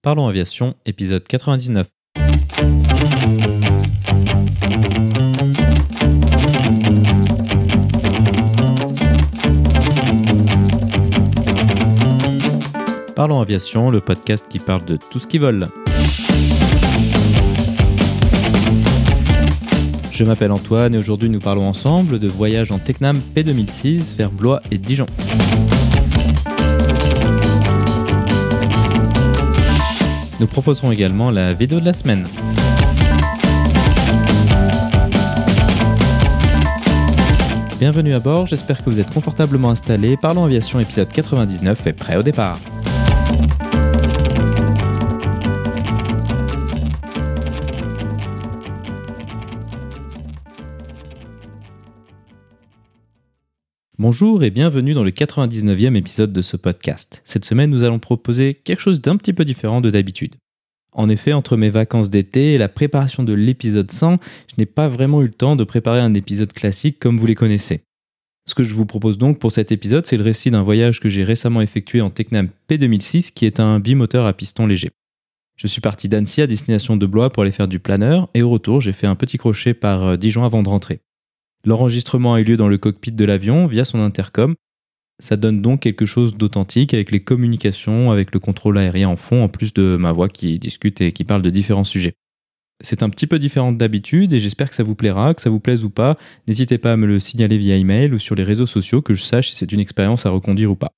Parlons Aviation, épisode 99. Parlons Aviation, le podcast qui parle de tout ce qui vole. Je m'appelle Antoine et aujourd'hui nous parlons ensemble de voyage en Tecnam P2006 vers Blois et Dijon. Nous proposerons également la vidéo de la semaine. Bienvenue à bord, j'espère que vous êtes confortablement installés. Parlons Aviation épisode 99 est prêt au départ. Bonjour et bienvenue dans le 99e épisode de ce podcast. Cette semaine, nous allons proposer quelque chose d'un petit peu différent de d'habitude. En effet, entre mes vacances d'été et la préparation de l'épisode 100, je n'ai pas vraiment eu le temps de préparer un épisode classique comme vous les connaissez. Ce que je vous propose donc pour cet épisode, c'est le récit d'un voyage que j'ai récemment effectué en Tecnam P2006 qui est un bimoteur à piston léger. Je suis parti d'Annecy à destination de Blois pour aller faire du planeur et au retour, j'ai fait un petit crochet par euh, Dijon avant de rentrer. L'enregistrement a eu lieu dans le cockpit de l'avion via son intercom. Ça donne donc quelque chose d'authentique avec les communications, avec le contrôle aérien en fond, en plus de ma voix qui discute et qui parle de différents sujets. C'est un petit peu différent d'habitude et j'espère que ça vous plaira, que ça vous plaise ou pas. N'hésitez pas à me le signaler via email ou sur les réseaux sociaux que je sache si c'est une expérience à reconduire ou pas.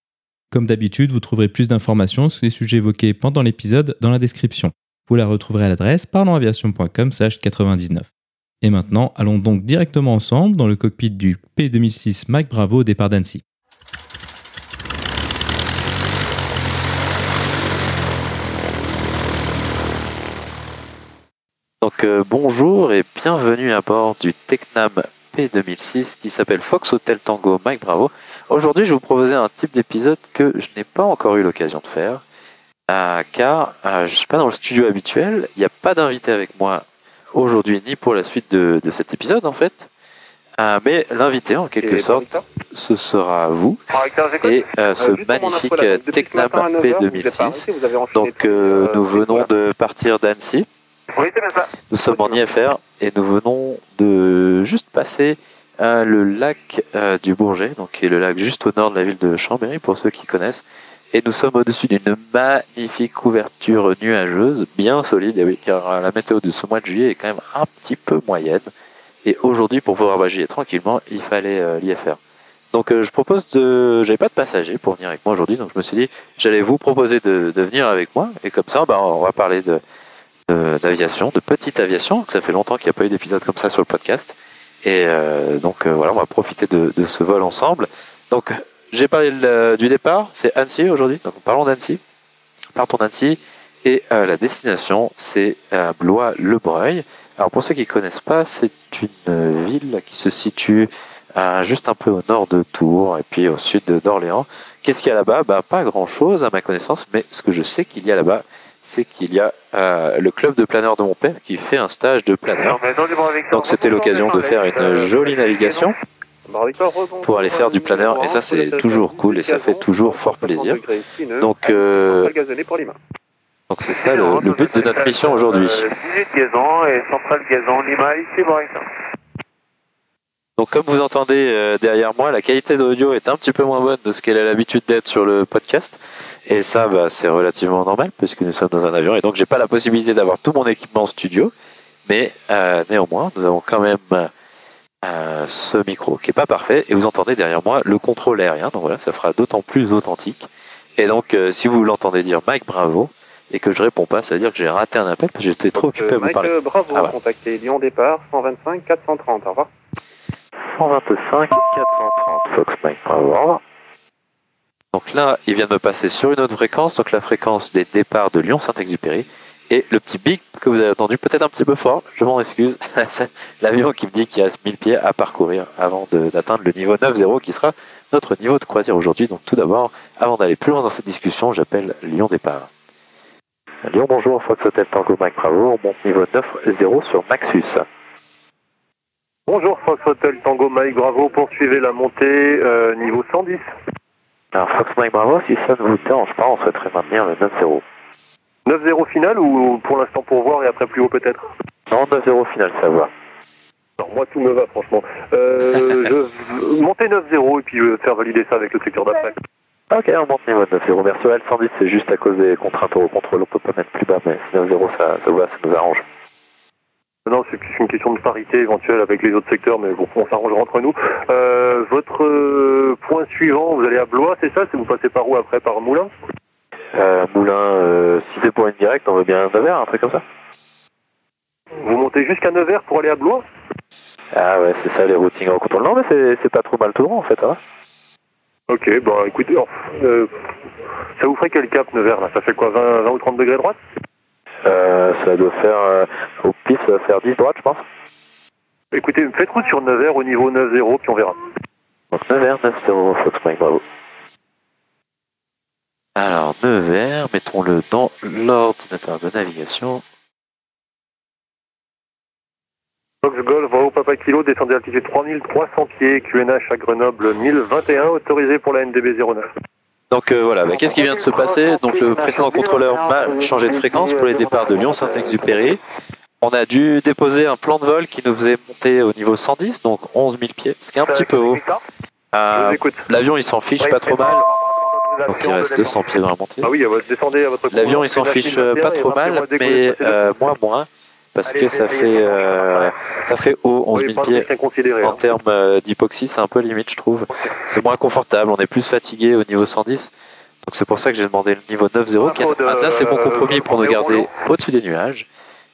Comme d'habitude, vous trouverez plus d'informations sur les sujets évoqués pendant l'épisode dans la description. Vous la retrouverez à l'adresse parlonsaviation.com/99. Et maintenant, allons donc directement ensemble dans le cockpit du P2006 Mike Bravo au départ d'Annecy. Donc euh, bonjour et bienvenue à bord du Tecnam P2006 qui s'appelle Fox Hotel Tango Mike Bravo. Aujourd'hui, je vais vous proposer un type d'épisode que je n'ai pas encore eu l'occasion de faire, euh, car euh, je ne suis pas dans le studio habituel, il n'y a pas d'invité avec moi aujourd'hui ni pour la suite de, cet épisode en fait. Euh, mais l'invité en quelque sorte, ce sera vous et euh, ce euh, magnifique Tecnam P2006. Donc nous venons de partir d'Annecy. Nous sommes en IFR et nous venons de juste passer le lac du Bourget, donc qui est le lac juste au nord de la ville de Chambéry pour ceux qui connaissent et nous sommes au-dessus d'une magnifique couverture nuageuse, bien solide, et oui, car la météo de ce mois de juillet est quand même un petit peu moyenne. Et aujourd'hui, pour pouvoir voyager tranquillement, il fallait euh, l'IFR. Donc euh, je propose de... J'avais pas de passager pour venir avec moi aujourd'hui, donc je me suis dit, j'allais vous proposer de, venir avec moi, et comme ça, bah, on va parler de d'aviation, de, petite aviation, ça fait longtemps qu'il n'y a pas eu d'épisode comme ça sur le podcast. Et euh, donc voilà, on va profiter de, de ce vol ensemble. Donc j'ai parlé du départ, c'est Annecy aujourd'hui, donc parlons d'Annecy. Partons d'Annecy et euh, la destination c'est euh, Blois-le-Breuil. Alors pour ceux qui ne connaissent pas, c'est une ville qui se situe euh, juste un peu au nord de Tours et puis au sud d'Orléans. Qu'est-ce qu'il y a là-bas? Bah, Pas grand-chose à ma connaissance, mais ce que je sais qu'il y a là-bas, c'est qu'il y a le club de planeurs de mon père qui fait un stage de planeur. Donc c'était l'occasion de faire une jolie navigation pour aller faire du planeur et ça c'est toujours cool et ça fait toujours fort plaisir. Donc euh, donc c'est ça le, but de notre mission aujourd'hui. Donc comme vous entendez euh, derrière moi, la qualité d'audio est un petit peu moins bonne de ce qu'elle a l'habitude d'être sur le podcast. Et ça, bah, c'est relativement normal puisque nous sommes dans un avion et donc j'ai pas la possibilité d'avoir tout mon équipement en studio. Mais euh, néanmoins, nous avons quand même ce micro qui est pas parfait et vous entendez derrière moi le contrôle aérien. Donc voilà, ça fera d'autant plus authentique. Et donc, euh, si vous l'entendez dire Mike Bravo et que je réponds pas, ça veut dire que j'ai raté un appel parce que j'étais trop occupé à vous Mike, parler. Euh, bravo, ah, contacté Lyon départ 125 430. Au revoir. 125 430 Fox Mike Bravo. Donc là, il vient de me passer sur une autre fréquence, donc la fréquence des départs de Lyon-Saint-Exupéry. Et le petit bip que vous avez entendu, peut-être un petit peu fort, je m'en excuse, c'est l'avion qui me dit qu'il reste 1000 pieds à parcourir avant d'atteindre le niveau 9-0 qui sera notre niveau de croisière aujourd'hui. Donc tout d'abord, avant d'aller plus loin dans cette discussion, j'appelle Lyon Départ. Lyon, bonjour, Fox Hotel Tango Mike Bravo, on monte niveau 9-0 sur Maxus. Bonjour Fox Hotel Tango Mike Bravo, poursuivez la montée euh, niveau 110. Alors Fox Mike Bravo, si ça ne vous dérange pas, on souhaiterait maintenir le 9-0. 9-0 final ou pour l'instant pour voir et après plus haut peut-être Non, 9-0 final, ça va. Non, moi tout me va franchement. Euh, je monter 9-0 et puis euh, faire valider ça avec le secteur d'après. Ok, on monte niveau 9-0. Merci au L110, c'est juste à cause des contraintes au contrôle, on peut pas mettre plus bas, mais 9-0, ça, ça va, ça nous arrange. Non, c'est plus une question de parité éventuelle avec les autres secteurs, mais bon, on s'arrangera entre nous. Euh, votre euh, point suivant, vous allez à Blois, c'est ça? C'est vous passez par où après? Par Moulin Euh, Moulin, euh, si c'est pour une directe, on veut bien Nevers, un truc comme ça Vous montez jusqu'à Nevers pour aller à Blois? Ah ouais, c'est ça, les routings au contrôle. Non, mais c'est- pas trop mal tout droit, en fait, hein. Ok, bah écoutez, oh, euh, ça vous ferait quel cap Nevers là? Ça fait quoi 20, 20 ou 30 degrés droite? Euh, ça doit faire, euh, au pif, ça doit faire 10 droite, je pense. Écoutez, faites route sur Nevers au niveau 9-0, puis on verra. Donc Nevers, 9-0, Fox bravo. Alors, Nevers, mettons-le dans l'ordinateur de navigation. Fox Golf, Bravo Papa Kilo, descendez altitude 3300 pieds, QNH à Grenoble 1021, autorisé pour la NDB 09. Donc euh, voilà, bah, qu'est-ce qui vient de se passer? Donc le précédent contrôleur m'a changé de fréquence pour les départs de Lyon-Saint-Exupéry. On a dû déposer un plan de vol qui nous faisait monter au niveau 110, donc 11 000 pieds, ce qui est un petit peu haut. Euh, écoute. L'avion il s'en fiche pas trop mal, donc il reste 200 pieds dans la montée. Ah oui, euh, descendez à votre L'avion il s'en fiche euh, pas trop mal, mais euh, moi moins, parce que ça fait euh, ça fait haut 11 000 pieds. En termes euh, d'hypoxie, c'est un peu limite, je trouve. C'est moins confortable, on est plus fatigué au niveau 110. Donc c'est pour ça que j'ai demandé le niveau 9-0, qui est un assez bon compromis pour nous garder au-dessus des nuages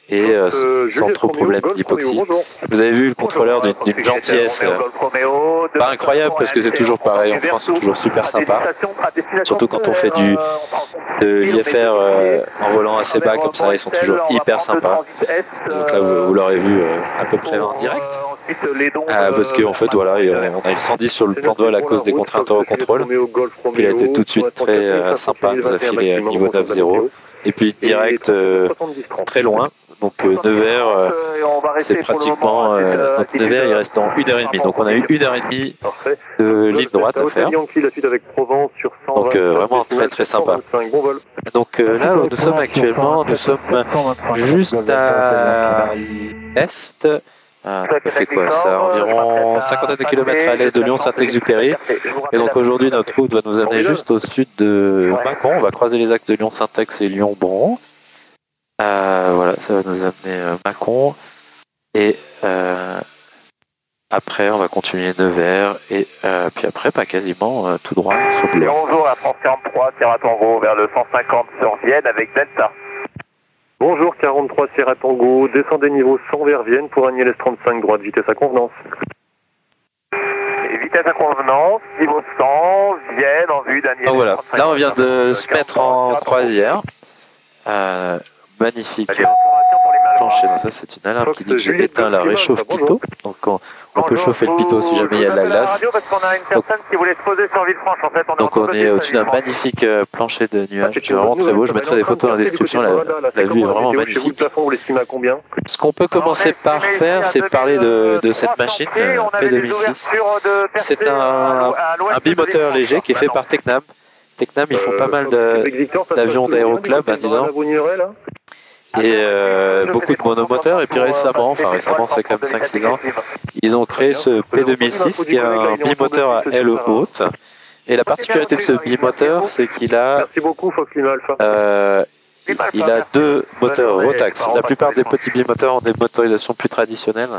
et euh, sans trop problème d'hypoxie. Vous avez vu le contrôleur d'une gentillesse euh, pas incroyable parce que c'est toujours pareil en France, c'est toujours super sympa. Surtout quand on fait du de l'IFR euh, en volant assez bas comme ça, ils sont toujours hyper sympas. Donc là, vous, vous l'aurez vu euh, à peu près en direct. Ah, parce qu'en fait, voilà, euh, on a eu le 110 sur le plan de vol à cause des contraintes au contrôle. Puis il a été tout de suite très euh, sympa, il nous a filé euh, niveau 9-0. Et puis direct euh, très loin. Donc euh, Nevers, euh, c'est pratiquement euh, notre Nevers, il reste dans une heure et demie. Donc on a eu une heure et demie de ligne droite à faire. Yankee, la suite avec Provence sur 120. Donc, euh, vraiment très, très sympa. 125, Bon vol. Donc euh, là où nous sommes actuellement, nous sommes juste à l'est. Ah, ça fait quoi ça Environ cinquantaine de kilomètres à l'est de Lyon-Saint-Exupéry. Et donc aujourd'hui, notre route va nous amener juste au sud de Mâcon. On va croiser les axes de Lyon-Saint-Ex et Lyon-Bron. Euh, voilà, ça va nous amener euh, Mâcon. Et euh, après, on va continuer Nevers. Et euh, puis après, pas quasiment tout droit sur Blois. Bonjour, à France 43, Sierra Tango vers le 150 sur Vienne avec Delta. Bonjour 43 Sierra Tango, descendez niveau 100 vers Vienne pour Agnès 35 droite, vitesse à convenance. Et vitesse à convenance, niveau 100, Vienne en vue d'Aniel. Donc voilà, là on vient de se mettre en croisière. Euh, magnifique donc ça c'est une alarme qui dit que j'ai éteint la réchauffe pitot. Donc on, on peut chauffer le pitot si jamais il y a de la glace. Donc on est au-dessus d'un magnifique euh, plancher de nuages, c'est vraiment très beau. Je mettrai des photos dans la description, la, la vue est vraiment magnifique. à Ce qu'on peut commencer par faire, c'est parler de, de cette machine euh, P2006. C'est un, un bimoteur léger qui est fait par Tecnam. Tecnam, ils font pas mal de, d'avions d'aéroclub, disons. Et euh, beaucoup de monomoteurs. Et puis récemment, enfin récemment, c'est quand même 5-6 ans, ils ont créé ce P2006 qui est un bimoteur à aile haute. Et la particularité de ce bimoteur, c'est qu'il a, euh, il- a deux moteurs Rotax. La plupart des petits bimoteurs ont des motorisations plus traditionnelles,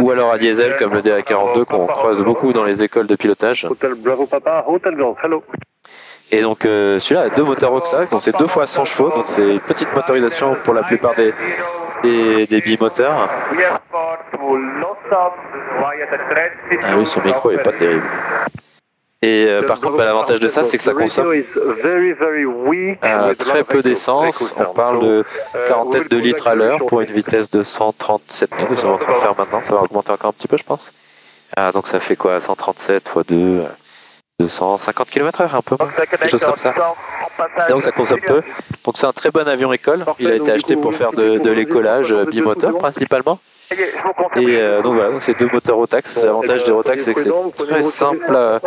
ou alors à diesel comme le DA42 qu'on croise beaucoup dans les écoles de pilotage. Et donc euh, celui-là a deux moteurs Roxac, donc c'est deux fois 100 chevaux, donc c'est une petite motorisation pour la plupart des, des, des bimoteurs. Ah oui, son micro est pas terrible. Et euh, par contre, bah, l'avantage de ça, c'est que ça consomme euh, très peu d'essence. On parle de quarantaine de litres à l'heure pour une vitesse de 137 000, que nous sommes en train de faire maintenant. Ça va augmenter encore un petit peu, je pense. Ah, donc ça fait quoi? 137 x 2 250 km/h, un peu moins, quelque chose comme ça. Et donc ça consomme peu. Donc c'est un très bon avion école. Il a été acheté pour faire de, de l'écolage euh, bimoteur principalement. Et euh, donc voilà, donc c'est deux moteurs Rotax. L'avantage des Rotax, c'est que c'est très simple à,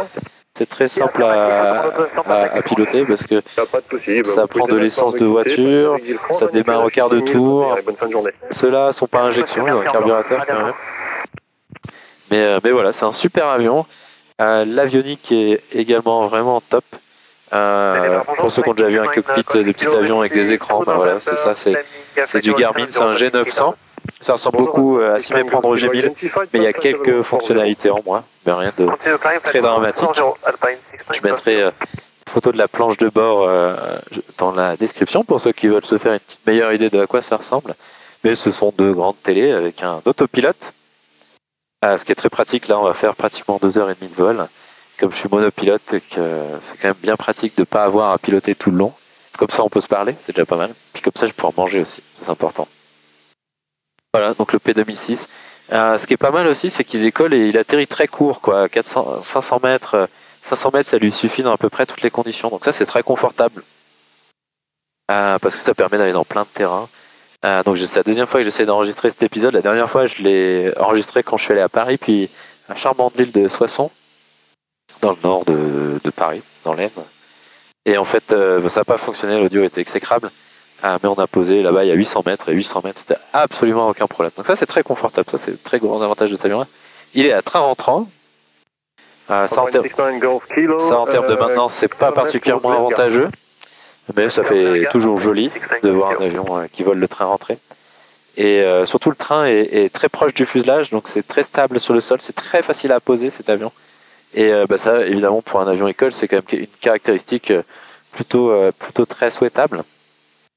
C'est très simple à, à- à piloter parce que. Ça prend de l'essence de voiture, ça démarre au quart de tour. Ceux-là sont pas injection, ils ont un carburateur quand même. Mais, euh, mais voilà, c'est un super avion. Euh, L'avionique est également vraiment top. Euh, pour ceux qui ont déjà vu un cockpit de petit avion avec des écrans, ben voilà, c'est ça, c'est du Garmin, c'est un G900. Ça ressemble beaucoup euh, à s'y méprendre au G1000, mais il y a quelques fonctionnalités en moins, mais rien de très dramatique. Je mettrai euh, une photo de la planche de bord euh, dans la description pour ceux qui veulent se faire une petite meilleure idée de à quoi ça ressemble. Mais ce sont deux grandes télés avec un autopilote. Euh, ce qui est très pratique, là on va faire pratiquement deux heures et demie de vol. Comme je suis monopilote c'est quand même bien pratique de ne pas avoir à piloter tout le long. Comme ça on peut se parler, c'est déjà pas mal. Puis comme ça je pourrai manger aussi, c'est important. Voilà, donc le P2006. Euh, ce qui est pas mal aussi, c'est qu'il décolle et il atterrit très court, quoi. 400, 500 mètres, euh, 500 mètres, ça lui suffit dans à peu près toutes les conditions. Donc ça, c'est très confortable. Euh, parce que ça permet d'aller dans plein de terrains. Euh, donc c'est la deuxième fois que j'essaie d'enregistrer cet épisode. La dernière fois, je l'ai enregistré quand je suis allé à Paris, puis à charmante ville de Soissons, dans le nord de, de Paris, dans l'Aisne. Et en fait, euh, ça n'a pas fonctionné, l'audio était exécrable. Ah, mais on a posé là-bas il y a 800 mètres et 800 mètres c'était absolument aucun problème. Donc ça c'est très confortable, ça c'est le très grand avantage de cet avion-là. Il est à train rentrant. Euh, ça, en ter- ça en termes de maintenance c'est pas particulièrement avantageux, mais ça fait toujours joli de voir un avion euh, qui vole le train rentré. Et euh, surtout le train est, est très proche du fuselage, donc c'est très stable sur le sol, c'est très facile à poser cet avion. Et euh, bah, ça évidemment pour un avion école c'est quand même une caractéristique plutôt euh, plutôt très souhaitable.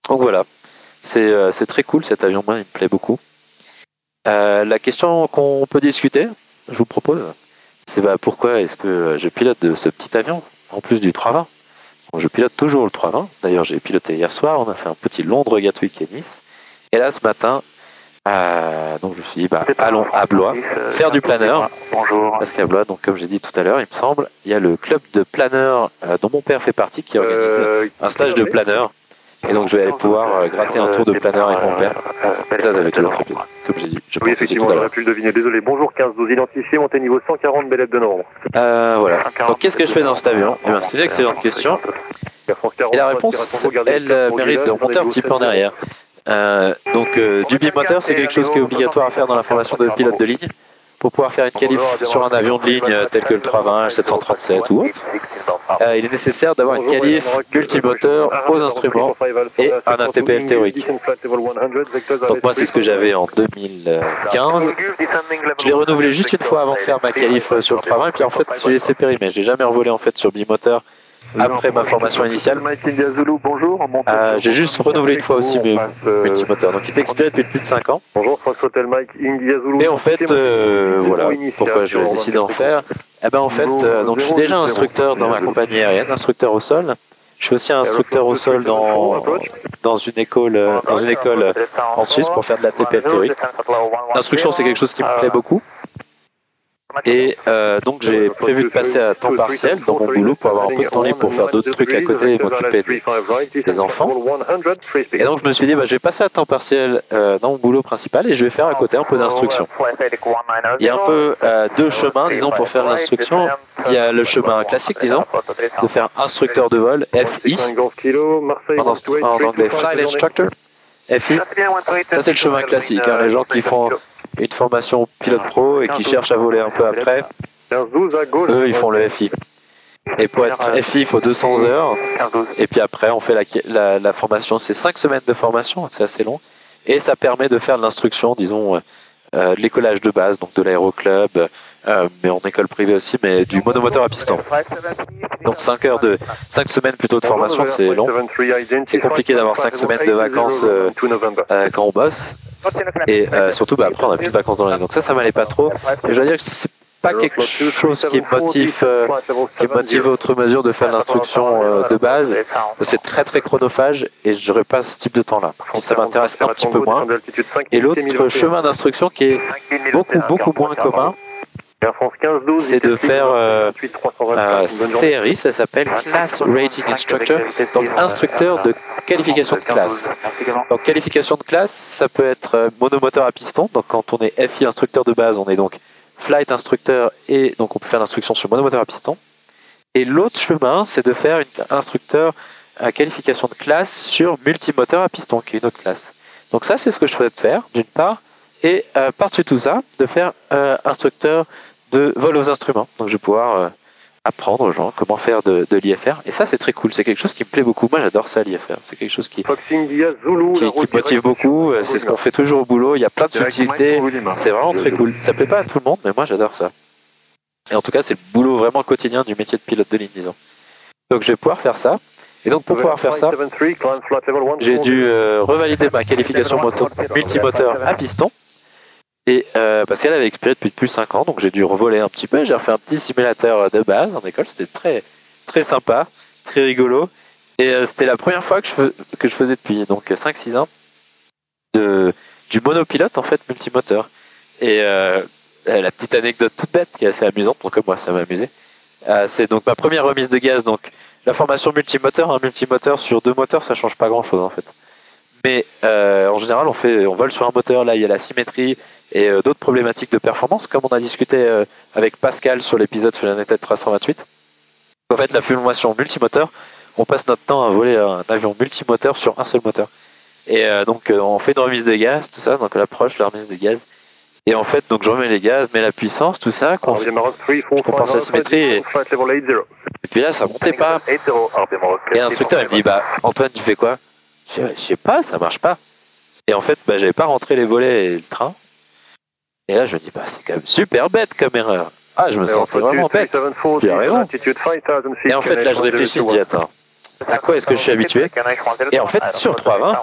Donc voilà, c'est très cool cet avion, moi il me plaît beaucoup. La question qu'on peut discuter, je vous propose, c'est bah, pourquoi est-ce que je pilote de ce petit avion en plus du 320 Bon, Je pilote toujours le 320, d'ailleurs j'ai piloté hier soir, on a fait un petit Londres Gatwick et Nice. Et là ce matin, euh, donc je me suis dit, bah, allons à Blois, faire du planeur. Bonjour. Parce qu'à Blois, donc comme j'ai dit tout à l'heure, il me semble, il y a le club de planeurs euh, dont mon père fait partie qui organise Euh, un stage de planeur. Et donc je vais aller pouvoir euh, gratter un tour de planeur avec mon père. Ça, ça fait toujours très plaisir. Comme j'ai dit, je Oui, effectivement, j'aurais pu le deviner. Désolé. Bonjour 15 12 identifié, montée niveau 140 Bélette de Nord. Euh, voilà. Donc qu'est-ce que je fais dans cet avion Eh bien, c'est une excellente question. Et la réponse, elle euh, mérite de remonter un petit peu en arrière. Euh, donc euh, du bimoteur, c'est quelque chose qui est obligatoire à faire dans la formation de pilote de ligne pour pouvoir faire une qualif sur un avion de ligne tel que le 320, le 737 ou autre. Euh, il est nécessaire d'avoir une qualif multimoteur aux instruments et un ATPL théorique. Donc moi c'est ce que j'avais en 2015. Je l'ai renouvelé juste une fois avant de faire ma qualif euh, sur le 320 et puis en fait j'ai laissé périmer. J'ai jamais revolé en fait sur bimoteur après ma formation initiale. Bonjour. Euh, j'ai juste renouvelé une fois aussi mes Euh, multimoteurs. Donc il est expiré depuis plus de 5 ans. Bonjour, Hotel Mike, India Zulu. Et en fait, euh, voilà, pourquoi je décide d'en faire Eh ben en fait, euh, donc je suis déjà instructeur dans ma compagnie aérienne, instructeur au sol. Je suis aussi instructeur au sol dans dans une école euh, dans une école en Suisse pour faire de la TPL théorique. L'instruction c'est quelque chose qui me plaît beaucoup. Et euh, donc j'ai prévu de passer à temps partiel dans mon boulot pour avoir un peu de temps libre pour faire d'autres trucs à côté et m'occuper des, des enfants. Et donc je me suis dit bah, je vais passer à temps partiel euh, dans mon boulot principal et je vais faire à côté un peu d'instruction. Il y a un peu euh, deux chemins disons pour faire l'instruction. Il y a le chemin classique disons de faire instructeur de vol FI en anglais Flight Instructor FI. Ça c'est le chemin classique. hein, les gens qui font une formation pilote pro et qui cherchent à voler un peu après, eux ils font le FI. Et pour être FI, il faut 200 heures. Et puis après, on fait la, la, la formation. C'est 5 semaines de formation, c'est assez long. Et ça permet de faire de l'instruction, disons, euh, de l'écolage de base, donc de l'aéroclub, euh, mais en école privée aussi, mais du monomoteur à piston. Donc 5 heures de 5 semaines plutôt de formation, c'est long. C'est compliqué d'avoir 5 semaines de vacances euh, euh, quand on bosse. Et surtout, bah, après, on a plus de vacances dans l'année. Donc ça, ça m'allait pas trop. Je dois dire que c'est pas quelque chose qui motive, qui motive autre mesure de faire l'instruction de base. C'est très très chronophage et j'aurais pas ce type de temps-là. Ça m'intéresse un petit peu moins. Et l'autre chemin d'instruction qui est beaucoup beaucoup moins commun, c'est de faire euh, CRI, ça s'appelle Class Rating Instructor, donc instructeur de qualification de classe. Donc qualification de classe, ça peut être euh, monomoteur à piston, donc quand on est FI instructeur de base, on est donc flight instructeur et donc on peut faire l'instruction sur monomoteur à piston. Et l'autre chemin, c'est de faire une instructeur à qualification de classe sur multimoteur à piston, qui est une autre classe. Donc ça, c'est ce que je souhaite faire, d'une part, et euh, par-dessus tout ça, de faire euh, instructeur de vol aux instruments. Donc je vais pouvoir euh, apprendre aux gens comment faire de, de l'IFR. Et ça, c'est très cool. C'est quelque chose qui me plaît beaucoup. Moi, j'adore ça, l'IFR. C'est quelque chose qui, Zulu, motive beaucoup. Euh, C'est ce qu'on fait toujours au boulot. Il y a plein de subtilités. C'est vraiment très cool. Ça plaît pas à tout le monde, mais moi, j'adore ça. Et en tout cas, c'est le boulot vraiment quotidien du métier de pilote de ligne, disons. Donc, je vais pouvoir faire ça. Et donc, pour pouvoir faire ça, 573, climb flat level one, j'ai dû euh, revalider ma qualification moto multimoteur à piston. Et euh, parce qu'elle avait expiré depuis plus de 5 ans, donc j'ai dû revoler un petit peu. J'ai refait un petit simulateur de base en école. C'était très très sympa, très rigolo. Et euh, c'était la première fois que je, que je faisais depuis donc 5-6 ans de, du monopilote en fait multimoteur. Et euh, la petite anecdote toute bête qui est assez amusante, donc moi ça m'a amusé. Euh, c'est donc ma première remise de gaz. Donc la formation multimoteur, un multimoteur sur deux moteurs, ça change pas grand chose en fait. Mais euh, en général, on fait, on vole sur un moteur. Là, il y a la symétrie et euh, d'autres problématiques de performance, comme on a discuté euh, avec Pascal sur l'épisode sur la NetEd 328. En fait, la formation multimoteur, on passe notre temps à voler un avion multimoteur sur un seul moteur. Et euh, donc, on fait une remise de gaz, tout ça, donc l'approche, la remise de gaz. Et en fait, donc je remets les gaz, mets la puissance, tout ça. qu'on- RB Maroc 3, four, je compense five, la symétrie et- flight level 80. Et puis là, ça montait pas. 80, RB Maroc. Et l'instructeur, il me dit, bah, Antoine, tu fais quoi? Je sais pas, ça marche pas. Et en fait, bah, j'avais pas rentré les volets et le train. Et là, je me dis, bah, c'est quand même super bête comme erreur. Ah, je me sentais vraiment bête. J'ai raison. Et en fait, là, je réfléchis, je dis, attends, à quoi est-ce que je suis habitué Et en fait, sur 320,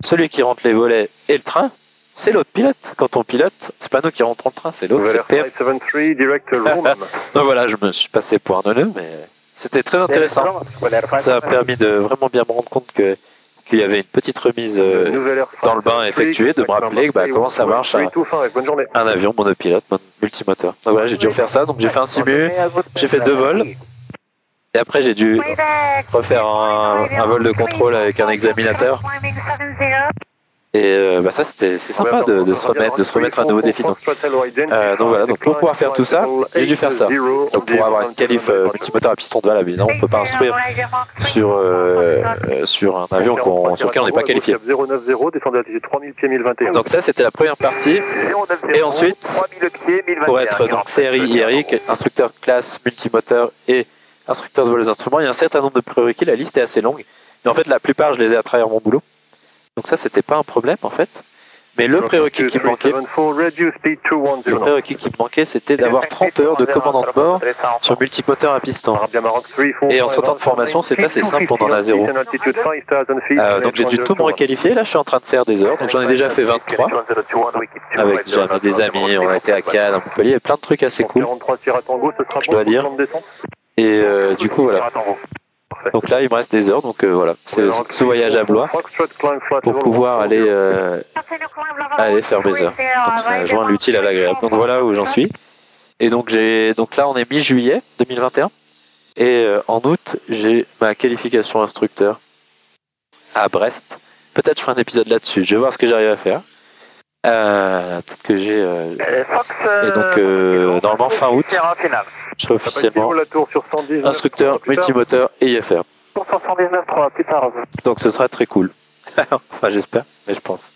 celui qui rentre les volets et le train, c'est l'autre pilote. Quand on pilote, c'est pas nous qui rentrons le train, c'est l'autre, c'est le PM. 573, direct Roman. Donc voilà, je me suis passé pour un neuneu, mais c'était très intéressant. Ça a permis de vraiment bien me rendre compte que qu'il y avait une petite remise euh, dans le bain effectué, de me rappeler bah, comment ça marche un, 325, bonne journée. un avion monopilote, mon- multimoteur. Donc voilà, j'ai dû refaire ça. Donc j'ai fait un simu, j'ai fait deux vols. et après j'ai dû refaire un, un vol de contrôle avec un examinateur. Et euh, bah, ça c'était c'est sympa de, de se remettre, de se remettre un nouveau défi. Donc, Euh, donc voilà, donc pour pouvoir faire tout ça, j'ai dû faire ça. donc pour avoir une qualif euh, multimoteur à piston de val, évidemment, on peut pas instruire sur euh, euh, sur un avion sur lequel on n'est pas qualifié. 090, descendez à altitude 3000 pieds 1021. Donc ça c'était la première partie. Et ensuite, pour être donc CRI, IRI, instructeur classe multimoteur et instructeur de vol des instruments, il y a un certain nombre de prérequis. La liste est assez longue, mais en fait la plupart je les ai à travers mon boulot. Donc ça c'était pas un problème en fait. Mais le prérequis qui me manquait, le prérequis qui me manquait, c'était d'avoir 30 heures de commandant de bord sur multimoteur à piston. Et en sortant de formation, c'est assez simple, on en a zéro. Euh, donc j'ai dû tout me requalifier. Là, je suis en train de faire des heures. Donc j'en ai déjà fait 23 avec des amis. On a été à Cannes, à Montpellier, et plein de trucs assez cool. Je dois dire. Et euh, du coup, voilà. Donc là, il me reste des heures. Donc euh, voilà, c'est ce voyage à Blois pour pouvoir aller euh, aller faire mes heures. Donc ça joint l'utile à l'agréable. Donc voilà où j'en suis. Et donc j'ai donc là on est mi-juillet 2021 et euh, en août j'ai ma qualification instructeur à Brest. Peut-être je ferai un épisode là-dessus. Je vais voir ce que j'arrive à faire. Euh, peut-être que j'ai euh, et donc euh, normalement fin août je serai officiellement instructeur multimoteur et IFR. Pour 79.3, plus tard. Donc ce sera très cool. enfin j'espère, mais je pense.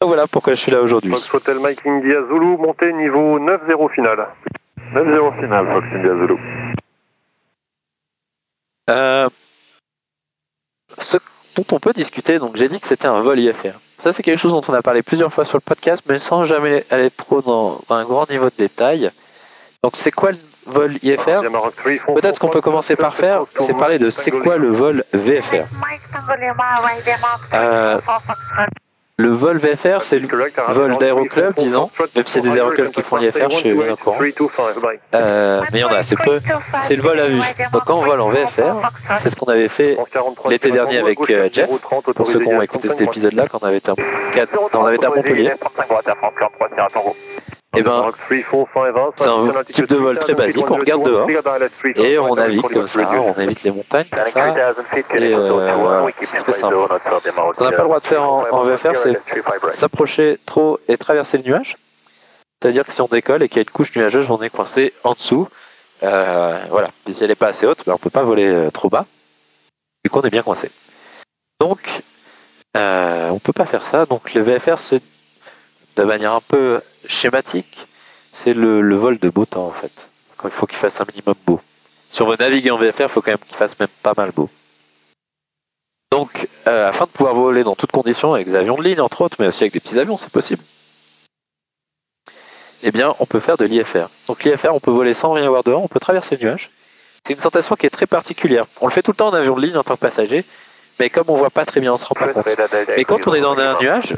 Donc voilà pourquoi je suis là aujourd'hui. Fox Hotel Mike India Zulu, montée niveau 9-0 final. 9-0 final, Fox India Zulu. Euh, ce dont on peut discuter, donc j'ai dit que c'était un vol IFR. Ça c'est quelque chose dont on a parlé plusieurs fois sur le podcast, mais sans jamais aller trop dans, dans un grand niveau de détail. Donc c'est quoi le vol IFR Peut-être ce qu'on peut commencer par faire, c'est parler de c'est quoi le vol VFR. Euh, Le vol VFR, c'est le vol d'aéroclub, disons, même si c'est des aéroclubs qui font l'IFR, je suis bien au courant. Euh, mais il y en a assez peu. C'est le vol à vue. Donc quand on vole en VFR, c'est ce qu'on avait fait l'été dernier avec euh, Jeff. Pour ceux qui ont écouté cet épisode-là, quand on avait été à, quatre- quand on avait été à Montpellier. Eh ben, c'est un type de vol très basique, on regarde dehors et on navigue comme ça, on évite les montagnes comme ça. Et euh, voilà, c'est très simple. Ce qu'on n'a pas le droit de faire en, en VFR, c'est s'approcher trop et traverser le nuage. C'est-à-dire que si on décolle et qu'il y a une couche nuageuse, on est coincé en dessous euh, voilà, si elle n'est pas assez haute, ben, on peut pas voler euh, trop bas. Du coup, on est bien coincé. Donc, euh, on peut pas faire ça. Donc, le VFR, c'est de manière un peu schématique, c'est le, le vol de beau temps en fait. Quand il faut qu'il fasse un minimum beau. Si on veut naviguer en VFR, il faut quand même qu'il fasse même pas mal beau. Donc, euh, afin de pouvoir voler dans toutes conditions, avec des avions de ligne entre autres, mais aussi avec des petits avions, c'est possible. Eh bien, on peut faire de l'IFR. Donc l'IFR, on peut voler sans rien avoir dehors, on peut traverser le nuage. C'est une sensation qui est très particulière. On le fait tout le temps en avion de ligne en tant que passager, mais comme on voit pas très bien, on se rend pas compte. Mais quand on est dans un nuage,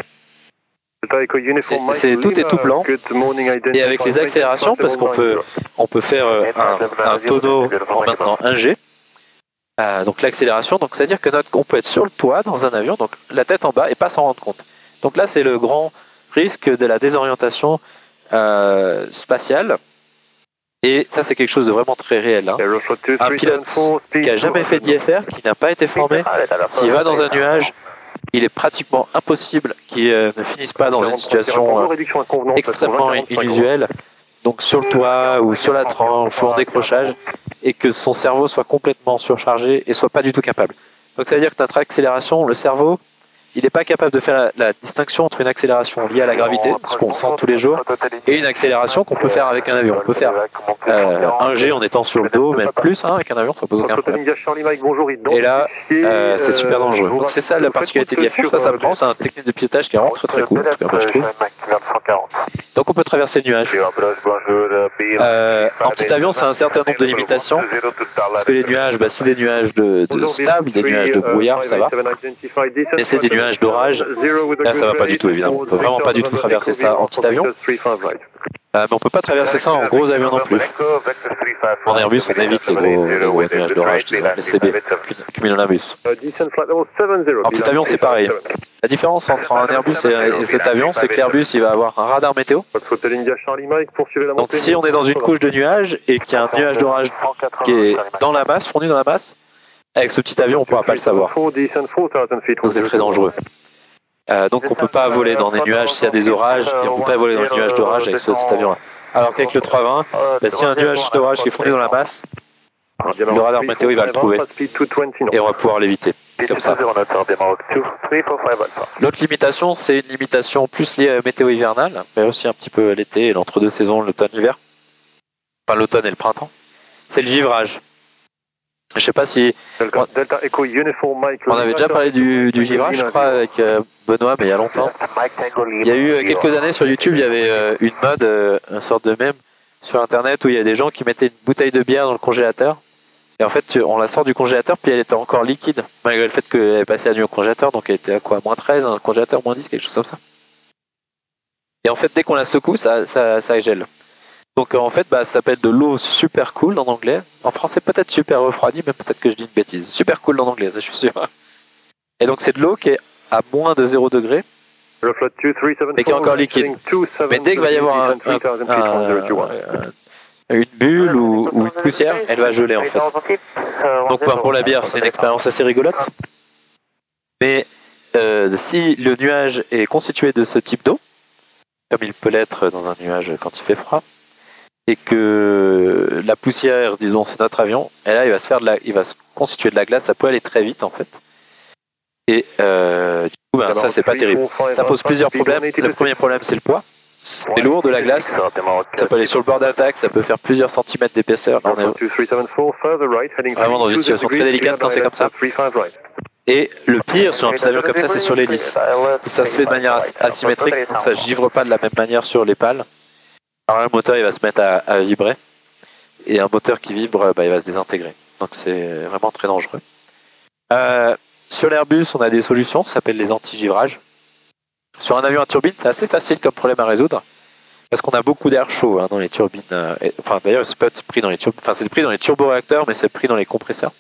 C'est- c'est- tout est tout blanc. et avec les accélérations, parce qu'on peut, on peut faire euh, un, un tonneau en maintenant 1 G. Euh, donc l'accélération, donc c'est-à-dire que notre, on peut être sur le toit dans un avion, donc la tête en bas et pas s'en rendre compte. Donc là, c'est le grand risque de la désorientation euh, spatiale. Et ça, c'est quelque chose de vraiment très réel. hein. Un pilote qui a jamais fait d'IFR, qui n'a pas été formé, s'il va dans un nuage, il est pratiquement impossible qu'il euh, ne finisse pas dans une situation euh, extrêmement inusuelle, donc sur le toit ou sur la tranche ou en décrochage, et que son cerveau soit complètement surchargé et soit pas du tout capable. Donc ça veut dire que notre accélération, le cerveau, il n'est pas capable de faire la, la distinction entre une accélération liée à la gravité, ce qu'on sent tous les jours, et une accélération qu'on peut faire avec un avion. On peut faire euh, un G en étant sur le dos, même plus hein, avec un avion, ça pose aucun problème. Et là, Euh, c'est super dangereux. Donc c'est ça la particularité de l'IFR, ça s'apprend, c'est un technique de pilotage qui est vraiment très très cool, en tout cas moi je trouve. Donc on peut traverser le nuage. Euh, en petit avion, c'est un certain nombre de limitations, parce que les nuages, bah, c'est des nuages de, de stables, des nuages de brouillard, ça va. Mais c'est des nuages d'orage, là ça va pas du tout évidemment. On peut vraiment pas du tout traverser ça en petit avion. Euh, mais on peut pas traverser ça en gros avion non plus. En Airbus, on évite les gros, les gros nuages d'orage, les CB, cumulonimbus. En petit avion, c'est pareil. La différence entre un Airbus et, et cet avion, c'est que l'Airbus, il va avoir un radar météo. Donc si on est dans une couche de nuages et qu'il y a un nuage d'orage qui est dans la masse, fondu dans la masse, avec ce petit avion, on pourra pas le savoir. C'est très dangereux. Euh, donc on peut pas voler dans des nuages s'il y a des orages et on peut pas voler dans les nuages d'orage avec ce, cet avion-là. Alors qu'avec le 320, bah, s'il y a un nuage d'orage qui est fondu dans la masse, le radar météo il va le trouver et on va pouvoir l'éviter. Comme ça. L'autre limitation, c'est une limitation plus liée à la météo hivernale, mais aussi un petit peu l'été et l'entre-deux saisons, l'automne-hiver. Enfin l'automne et le printemps. C'est le givrage. Je sais pas si on avait déjà parlé du, du givrage, je crois, avec euh, Benoît, mais il y a longtemps. Il y a eu euh, quelques années sur YouTube, il y avait euh, une mode, une sorte de mème sur Internet où il y a des gens qui mettaient une bouteille de bière dans le congélateur. Et en fait, on la sort du congélateur, puis elle était encore liquide, malgré le fait qu'elle est passée la nuit au congélateur, donc elle était à quoi Moins 13, un congélateur, moins 10, quelque chose comme ça. Et en fait, dès qu'on la secoue, ça, ça, ça gèle. Donc euh, en fait, bah, ça s'appelle de l'eau super cool en anglais. En français, peut-être super refroidie, mais peut-être que je dis une bêtise. Super cool en anglais, ça je suis sûr. Et donc c'est de l'eau qui est à moins de 0 degré, mais qui est encore liquide. Mais dès qu'il va y avoir un- un- un- une bulle ou, ou une poussière, elle va geler en fait. Donc pour la bière, c'est une expérience assez rigolote. Mais euh, si le nuage est constitué de ce type d'eau, comme il peut l'être dans un nuage quand il fait froid, et que la poussière, disons, c'est notre avion, et là il va se faire de la, il va se constituer de la glace, ça peut aller très vite en fait. Et euh, du coup, ben, ça c'est pas terrible. Ça pose plusieurs problèmes. Le premier problème, c'est le poids. C'est lourd de la glace. Ça peut aller sur le bord d'attaque, ça peut faire plusieurs centimètres d'épaisseur. Là, on est Vraiment dans une situation très délicate quand c'est comme ça. Et le pire sur un petit avion comme ça, c'est sur l'hélice. Ça se fait de manière as- asymétrique, donc ça givre pas de la même manière sur les pales. Alors le moteur, il va se mettre à, vibrer. Et un moteur qui vibre, bah, il va se désintégrer. Donc c'est vraiment très dangereux. Euh, sur l'Airbus, on a des solutions, ça s'appelle les anti-givrages. Sur un avion à turbine, c'est assez facile comme problème à résoudre. Parce qu'on a beaucoup d'air chaud hein, dans les turbines. euh, enfin, d'ailleurs, c'est pris dans les enfin, c'est dans les turboréacteurs, mais c'est pris dans les compresseurs.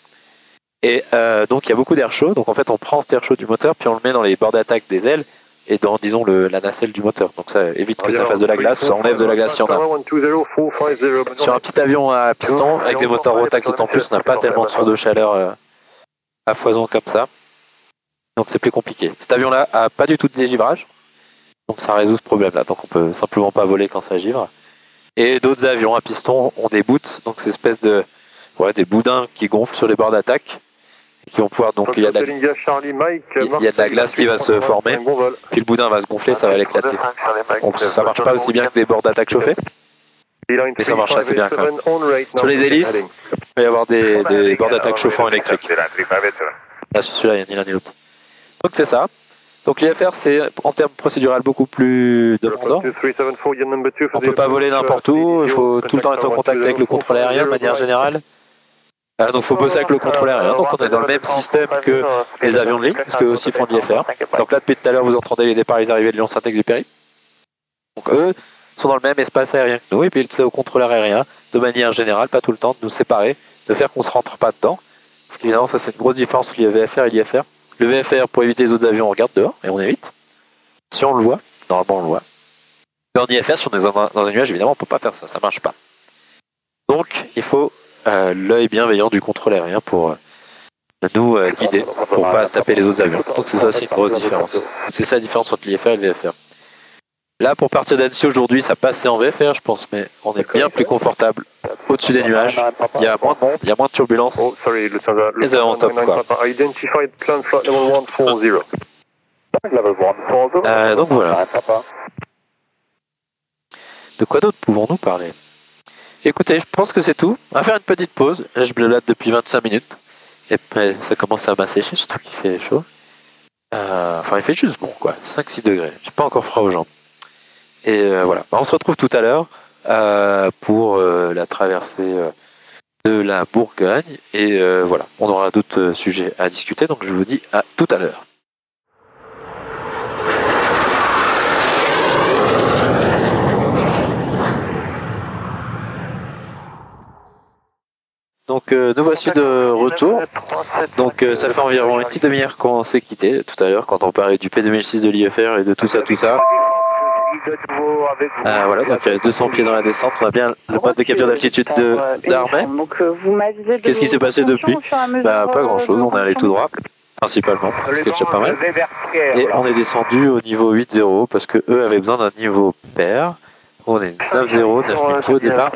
Et euh, donc, il y a beaucoup d'air chaud. Donc, en fait, on prend cet air chaud du moteur, puis on le met dans les bords d'attaque des ailes et dans, disons, le, la nacelle du moteur. Donc, ça évite que ça fasse de la glace ou ça enlève de la glace si on a. Sur un petit avion à piston avec des moteurs Rotax, d'autant plus, on n'a pas tellement de source de chaleur euh, à foison comme ça. Donc, c'est plus compliqué. Cet avion-là a pas du tout de dégivrage. Donc, ça résout ce problème-là. Donc, on peut simplement pas voler quand ça givre. Et d'autres avions à piston ont des boots, donc c'est espèce de ouais, des boudins qui gonflent sur les bords d'attaque, qui vont pouvoir donc il y a de la, India Charlie Mike, il y a de la glace qui va se former. Bon puis le boudin va se gonfler, ça va l'éclater. Donc ça marche pas aussi bien que des bords d'attaque chauffés. Mais ça marche assez bien, quand même. Sur les hélices, il va y avoir des, des bords d'attaque chauffants électriques. Là, sur celui-là, il n'y a ni l'un ni l'autre. Donc c'est ça. Donc l'IFR, c'est en termes procédural beaucoup plus demandant. On peut pas voler n'importe où, il faut tout le temps être en contact avec le contrôle aérien de manière générale. Ah, donc il faut bosser avec le contrôle aérien. Donc on est dans le même système que les avions de ligne, parce qu'eux aussi font de l'IFR. Donc là, depuis tout à l'heure, vous entendez les départs et les arrivées de Lyon-Saint-Exupéry. Donc eux sont dans le même espace aérien que nous, et puis c'est au contrôleur aérien, de manière générale, pas tout le temps, de nous séparer, de faire qu'on se rentre pas dedans. Parce qu'évidemment, ça c'est une grosse différence entre l'IVFR et l'IFR. Le VFR, pour éviter les autres avions, on regarde dehors et on évite. Si on le voit, normalement on le voit. Mais en IFR, si on est dans un, nuage, évidemment, on peut pas faire ça, ça marche pas. Donc, il faut l'œil bienveillant du contrôle aérien pour euh, nous euh, guider, pour pas taper les autres avions. Donc c'est ça aussi une grosse différence. C'est ça la différence entre l'IFR et le VFR. Là, pour partir d'Annecy aujourd'hui, ça passait en VFR, je pense, mais on est bien plus confortable au-dessus des nuages. Il y a moins de, il y a moins de turbulences. Oh, sorry, Lufthansa. Les avions top, quoi. Papa, Identified plan flight level 140. Euh, donc voilà. De quoi d'autre pouvons-nous parler? Écoutez, je pense que c'est tout. On va faire une petite pause. Je bleuate depuis 25 minutes. Et puis, ça commence à m'assécher, surtout qu'il fait chaud. Euh, enfin, il fait juste bon, quoi. 5-6 degrés. J'ai pas encore froid aux jambes. Et euh, voilà. Bah, on se retrouve tout à l'heure euh, pour la traversée de la Bourgogne. Et voilà, on aura d'autres sujets à discuter. Donc, je vous dis à tout à l'heure. Donc euh, nous voici de retour. Donc euh, ça fait environ une petite demi-heure qu'on s'est quitté tout à l'heure quand on parlait du P2006 de l'IFR et de tout ça, tout ça. Euh, voilà, donc il reste 200 pieds dans la descente. On a bien le mode de capture d'altitude de d'Armée. Euh, Qu'est-ce qui s'est passé depuis Bah pas grand chose, de on est allé tout droit, principalement, ce qui est déjà pas mal. Et on est descendu au niveau 8-0 parce que eux avaient besoin d'un niveau pair. On est 9-0, 9 pieds au départ.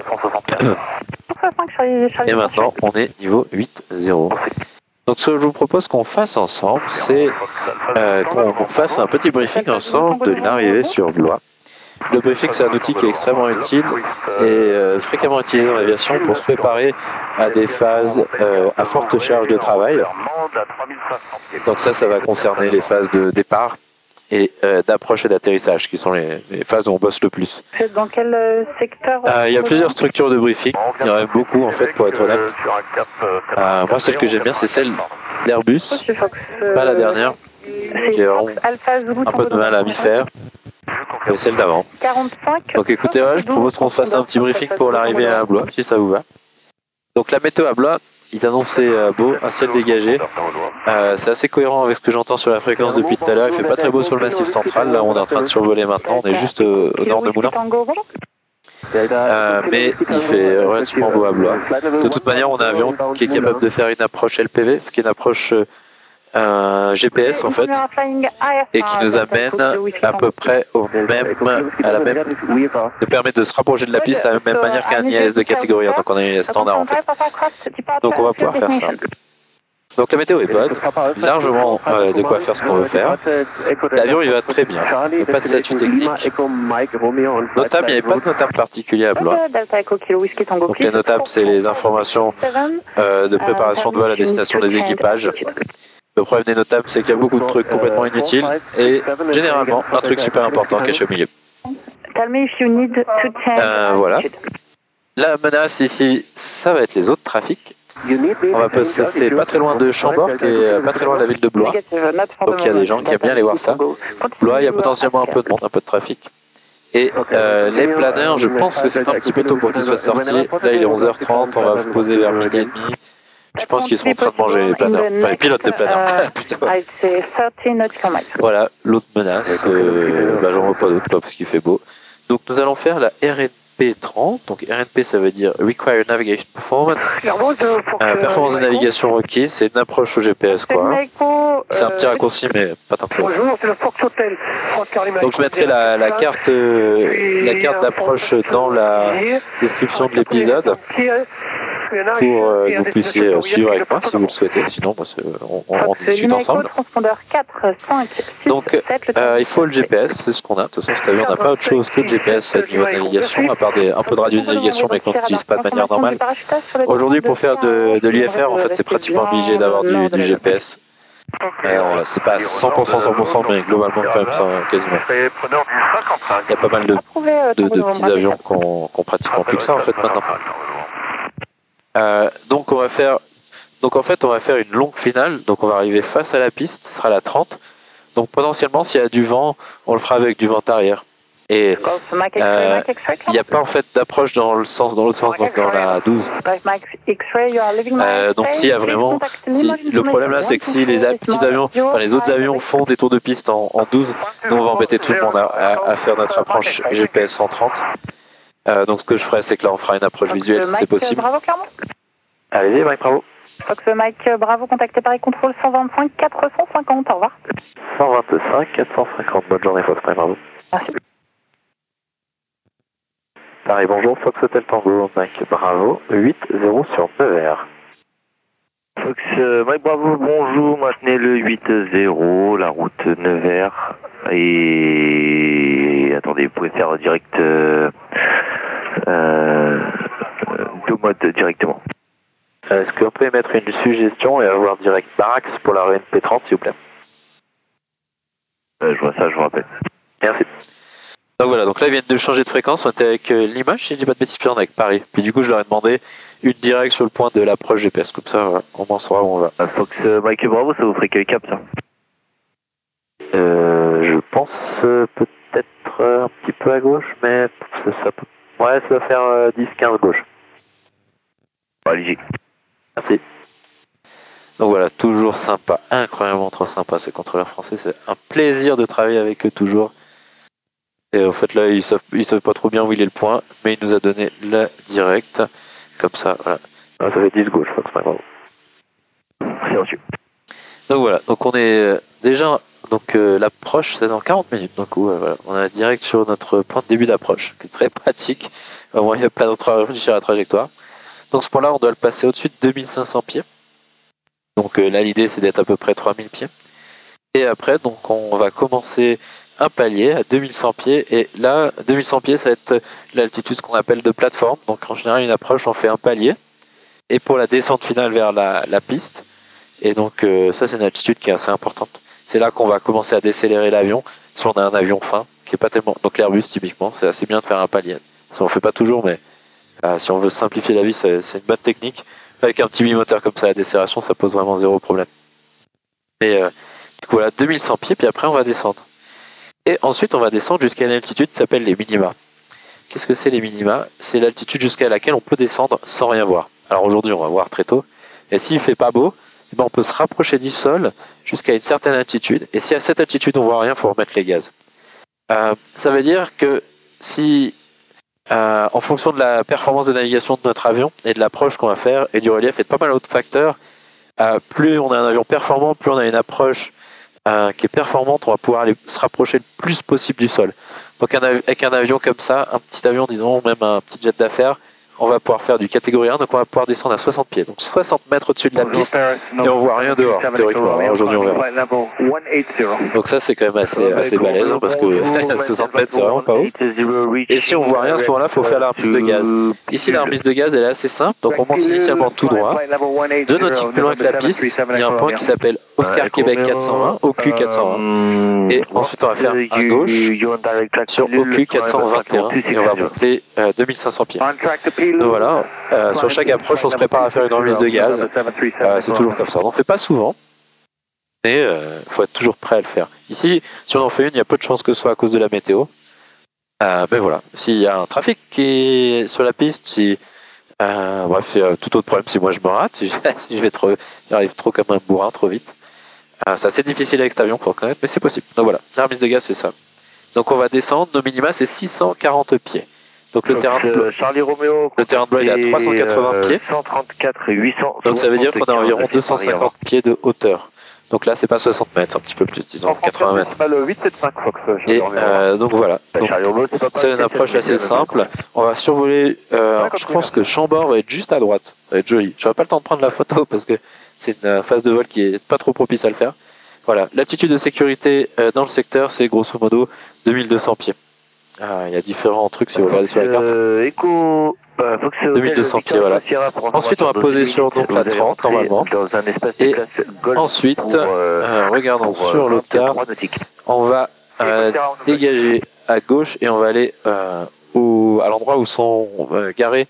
65 Charlie- Charlie Et maintenant, on est niveau 8-0. Donc ce que je vous propose qu'on fasse ensemble, c'est euh, qu'on qu'on fasse un petit briefing ensemble de l'arrivée sur Blois. Le briefing, c'est un outil qui est extrêmement utile et euh, fréquemment utilisé dans l'aviation pour se préparer à des phases euh, à forte charge de travail. Donc ça, ça va concerner les phases de départ et euh, d'approche et d'atterrissage, qui sont les, les phases où on bosse le plus. Dans quel euh, secteur Euh, il y a plusieurs structures de briefing. Il y en a beaucoup, en fait, pour être honnête. Euh, moi, celle que j'aime bien, c'est celle d'Airbus, pas la dernière, c'est qui est un peu de mal à m'y faire, mais celle d'avant. 45. Donc écoutez, ouais, je propose qu'on se fasse un petit briefing pour l'arrivée à Blois, si ça vous va. Donc la météo à Blois, il est annoncé euh, beau, un ciel dégagé. Euh, c'est assez cohérent avec ce que j'entends sur la fréquence depuis tout à l'heure. Il fait pas très beau sur le massif central. Là, on est en train de survoler maintenant. On est juste euh, au nord de Moulins. Euh, mais il fait relativement beau à Blois. De toute manière, on a un avion qui est capable de faire une approche LPV, ce qui est une approche euh, GPS en fait, et qui nous amène à peu près au même, à la même, nous permet de se rapprocher de la piste de la même manière qu'un ILS de catégorie 1, donc on un ILS standard en fait. Donc on va pouvoir faire ça. Donc la météo est bonne, largement euh, de quoi faire ce qu'on veut faire. L'avion il va très bien, il n'y a pas de statut technique. Notable, il n'y avait pas de notable particulier à Blois. Donc les notables, c'est les informations euh, de préparation de vol à destination des équipages. Le problème des notables, c'est qu'il y a beaucoup de trucs complètement inutiles et généralement un truc super important caché au milieu. Euh, voilà. La menace ici, ça va être les autres trafics. On va passer c'est pas très loin de Chambord, qui est euh, pas très loin de la ville de Blois. Donc il y a des gens qui aiment bien aller voir ça. Blois, il y a potentiellement un peu de monde, un peu de trafic. Et euh, les planeurs, je pense que c'est un petit peu tôt pour qu'ils soient sortis. Là, il est 11h30, on va se poser vers midi et demi. Je pense qu'ils sont en train de manger les planeurs. Enfin, les pilotes de planeurs. Putain. Voilà, l'autre menace. Euh, bah, j'en vois pas d'autre, parce qu'il fait beau. Donc, nous allons faire la RNP 30. Donc, RNP, ça veut dire Required Navigation Performance. Euh, performance de navigation requise, c'est une approche au GPS, quoi. hein. C'est un petit euh, raccourci, mais pas tant que ça. Bonjour, c'est le Fox Hotel. Franck Carlimac. Donc je mettrai la, la carte, euh, la carte d'approche dans la description de l'épisode pour euh, que vous puissiez euh, suivre avec moi si vous le souhaitez. Sinon, moi, c'est- on, on, discute ensemble. transpondeur 4, 5, 6, Donc, 7, le Euh, il faut le GPS, c'est ce qu'on a. De toute façon, cet avion n'a pas autre chose que le GPS au niveau de navigation, à part des, un peu de radio-navigation, mais qu'on n'utilise pas de manière normale. Aujourd'hui, pour faire de, de l'IFR, en fait, c'est pratiquement obligé d'avoir du, du GPS. Euh, c'est pas 100% 100%, mais globalement quand même ça, quasiment. C'est preneur du 55. Il y a pas mal de, de, de petits avions qu'on qu'on pratiquement plus que ça en fait maintenant. Euh, donc on va faire, donc en fait on va faire une longue finale. Donc on va arriver face à la piste, ce sera la 30. Donc potentiellement s'il y a du vent, on le fera avec du vent arrière. Et Euh, il n'y a pas en fait d'approche dans le sens, dans l'autre sens, donc dans la 12. Euh, donc s'il y a vraiment, si, le problème là c'est que si les petits avions, enfin, les autres avions font des tours de piste en, en 12, nous on va embêter tout le monde à, à- à faire notre approche GPS 130. Euh, donc ce que je ferai c'est que là on fera une approche visuelle si c'est possible. Bravo Clermont. Allez-y Mike Bravo. Fox Mike Bravo, contacté Paris Contrôle 125 450. Au revoir. 125 450. Bonne journée Fox Mike Bravo. Merci. Paris bonjour Fox Hotel Tango Mike Bravo 8-0 sur Nevers. Fox Mike Bravo, bonjour, maintenez le 8-0, la route Nevers. Et attendez, vous pouvez faire direct euh, deux modes directement. Euh, Est-ce qu'on peut émettre une suggestion et avoir direct Barax pour la RNP 30 s'il vous plaît? Euh, je vois ça, je vous rappelle. Merci. Donc voilà, donc là ils viennent de changer de fréquence, on était avec euh, l'image, si je dis pas de bêtises, puis on est avec Paris. Puis du coup je leur ai demandé une directe sur le point de l'approche GPS, comme ça voilà, on en saura où on va. Euh, Fox euh, Mike Bravo, ça vous ferait quel cap ça? Euh, je pense euh, peut-être euh, un petit peu à gauche, mais ça, ça peut... Ouais, ça va faire euh, 10-15 gauche. Allez-y. Merci. Donc voilà, toujours sympa, incroyablement trop sympa ces contrôleurs français, c'est un plaisir de travailler avec eux toujours. Et en fait là, ils savent, ils savent pas trop bien où il est le point, mais il nous a donné la directe, comme ça, voilà. Ah, ça fait 10 gauche, Fox. Donc voilà, donc on est euh, déjà, donc euh, l'approche c'est dans 40 minutes, donc ouais, voilà, on est direct sur notre point de début d'approche, qui est très pratique, au moins il n'y a pas d'autre réfléchir à la trajectoire. Donc ce point-là, on doit le passer au-dessus de 2500 pieds. Donc euh, là, l'idée c'est d'être à peu près 3000 pieds. Et après, donc on va commencer un palier à 2100 pieds, et là, 2100 pieds, ça va être l'altitude qu'on appelle de plateforme. Donc en général, une approche, on fait un palier, et pour la descente finale vers la, la piste, et donc euh, ça c'est une altitude qui est assez importante. C'est là qu'on va commencer à décélérer l'avion. Si on a un avion fin, qui est pas tellement. Donc l'Airbus typiquement, c'est assez bien de faire un palier. Ça on fait pas toujours, mais euh, si on veut simplifier la vie, c'est une bonne technique. Avec un petit bimoteur comme ça, la décélération, ça pose vraiment zéro problème. Et euh, du coup voilà, 2100 pieds, puis après on va descendre. Et ensuite on va descendre jusqu'à une altitude qui s'appelle les minima. Qu'est-ce que c'est les minima? C'est l'altitude jusqu'à laquelle on peut descendre sans rien voir. Alors aujourd'hui on va voir très tôt. Et s'il fait pas beau, eh ben, on peut se rapprocher du sol jusqu'à une certaine altitude. Et si à cette altitude on voit rien, il faut remettre les gaz. Euh, ça veut dire que si, euh, en fonction de la performance de navigation de notre avion et de l'approche qu'on va faire et du relief et de pas mal d'autres facteurs, euh, plus on a un avion performant, plus on a une approche qui est performante, on va pouvoir se rapprocher le plus possible du sol. Donc avec un avion comme ça, un petit avion, disons, même un petit jet d'affaires, on va pouvoir faire du catégorie 1, donc on va pouvoir descendre à 60 pieds, donc 60 mètres au-dessus de la piste, et on voit rien dehors, théoriquement. Alors, Aujourd'hui, on verra. Donc ça, c'est quand même assez, assez balèze, hein, parce que 60 mètres, c'est vraiment pas haut. Et si on voit rien à ce moment-là, il faut faire la remise de gaz. Ici, la remise de gaz, elle est assez simple, donc on monte initialement tout droit. Deux nautiques plus loin que la piste, il y a un point qui s'appelle Oscar Québec 420, OQ 420. Et ensuite, on va faire un gauche sur OQ 421, et on va monter euh, 2500 pieds. Voilà, euh, sur chaque approche, on se prépare à faire une remise de gaz. Euh, c'est toujours comme ça. On n'en fait pas souvent, mais il faut être toujours prêt à le faire. Ici, si on en fait une, il y a peu de chances que ce soit à cause de la météo. Euh, mais voilà, s'il y a un trafic qui est sur la piste, si euh, bref, euh, tout autre problème, si moi je me rate, si je, vais trop, j'arrive trop comme un bourrin, trop vite. Euh, c'est assez difficile avec cet avion pour reconnaître, mais c'est possible. Donc voilà, la remise de gaz, c'est ça. Donc on va descendre, nos minima c'est 640 pieds. Donc le terrain de, euh, Charlie Romeo. le terrain de Blois il est à 380 pieds. 134 et 800. Donc ça veut dire qu'on a environ 250 pieds de hauteur. Donc là, c'est pas 60 mètres, un petit peu plus, disons 80 mètres. Le 875 Fox. je Et euh, donc voilà. C'est une approche assez simple. On va survoler. euh, je pense que Chambord va être juste à droite. Ça va être joli. J'aurai pas le temps de prendre la photo parce que c'est une euh, phase de vol qui est pas trop propice à le faire. Voilà. L'aptitude de sécurité euh, dans le secteur, c'est grosso modo 2200 pieds. Ah, Il y a différents trucs si vous regardez sur la carte. Euh, Echo, euh, Fox Hotel, 2200 pieds, voilà. Ensuite, on va poser sur donc la allez 30 entrer normalement. Dans un espace Et Ensuite, pour, euh, regardons pour, sur l'autre carte. 23 nautiques. On va euh, dégager à gauche et on va aller euh, au, à l'endroit où sont euh, garés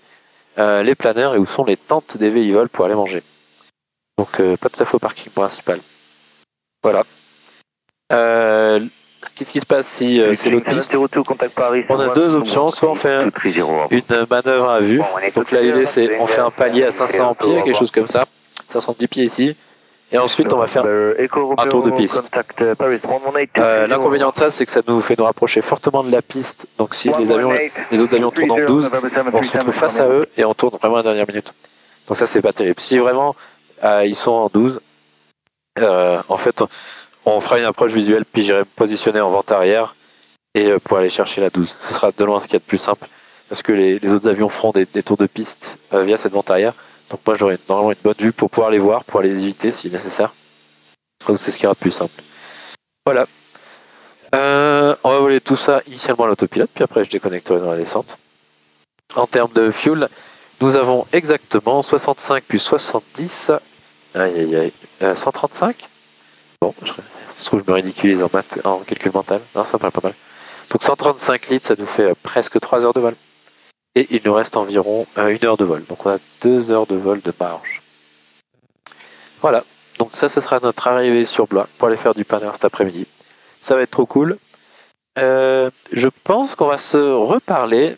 euh, les planeurs et où sont les tentes des véhivoles pour aller manger. Donc euh, pas tout à fait au parking principal. Voilà. Euh, Qu'est-ce qui se passe si euh, c'est l'autre piste Retour, contact Paris, On a deux options, soit on fait zéro. une manœuvre à vue. Donc là l'idée c'est on fait un palier à 500 pieds, quelque chose comme ça, 510 pieds ici, et ensuite on va faire un tour de piste. Euh, L'inconvénient de ça, c'est que ça nous fait nous rapprocher fortement de la piste. Donc si les avions, les autres avions tournent en 12, on se retrouve face à eux et on tourne vraiment à la dernière minute. Donc ça, c'est pas terrible. Si vraiment euh, ils sont en 12, euh, en fait, on fera une approche visuelle, puis j'irai me positionner en vente arrière et euh, pour aller chercher la 12. Ce sera de loin ce qu'il y a de plus simple parce que les, autres avions feront des, tours de piste euh, via cette vente arrière. Donc moi, j'aurai normalement une bonne vue pour pouvoir les voir, pour les éviter si nécessaire. Donc c'est ce qui ira de plus simple. Voilà. Euh, on va voler tout ça initialement à l'autopilote, puis après je déconnecterai dans la descente. En termes de fuel, nous avons exactement 65 plus 70. Aïe aïe aïe. Euh, 135 Bon, je, ça se trouve, je me ridiculise en, en calcul mental. Non, ça paraît pas mal. Donc 135 litres, ça nous fait euh, presque 3 heures de vol. Et il nous reste environ euh, une heure de vol. Donc on a 2 heures de vol de marge. Voilà. Donc ça, ce sera notre arrivée sur Blois pour aller faire du panner cet après-midi. Ça va être trop cool. Euh, je pense qu'on va se reparler.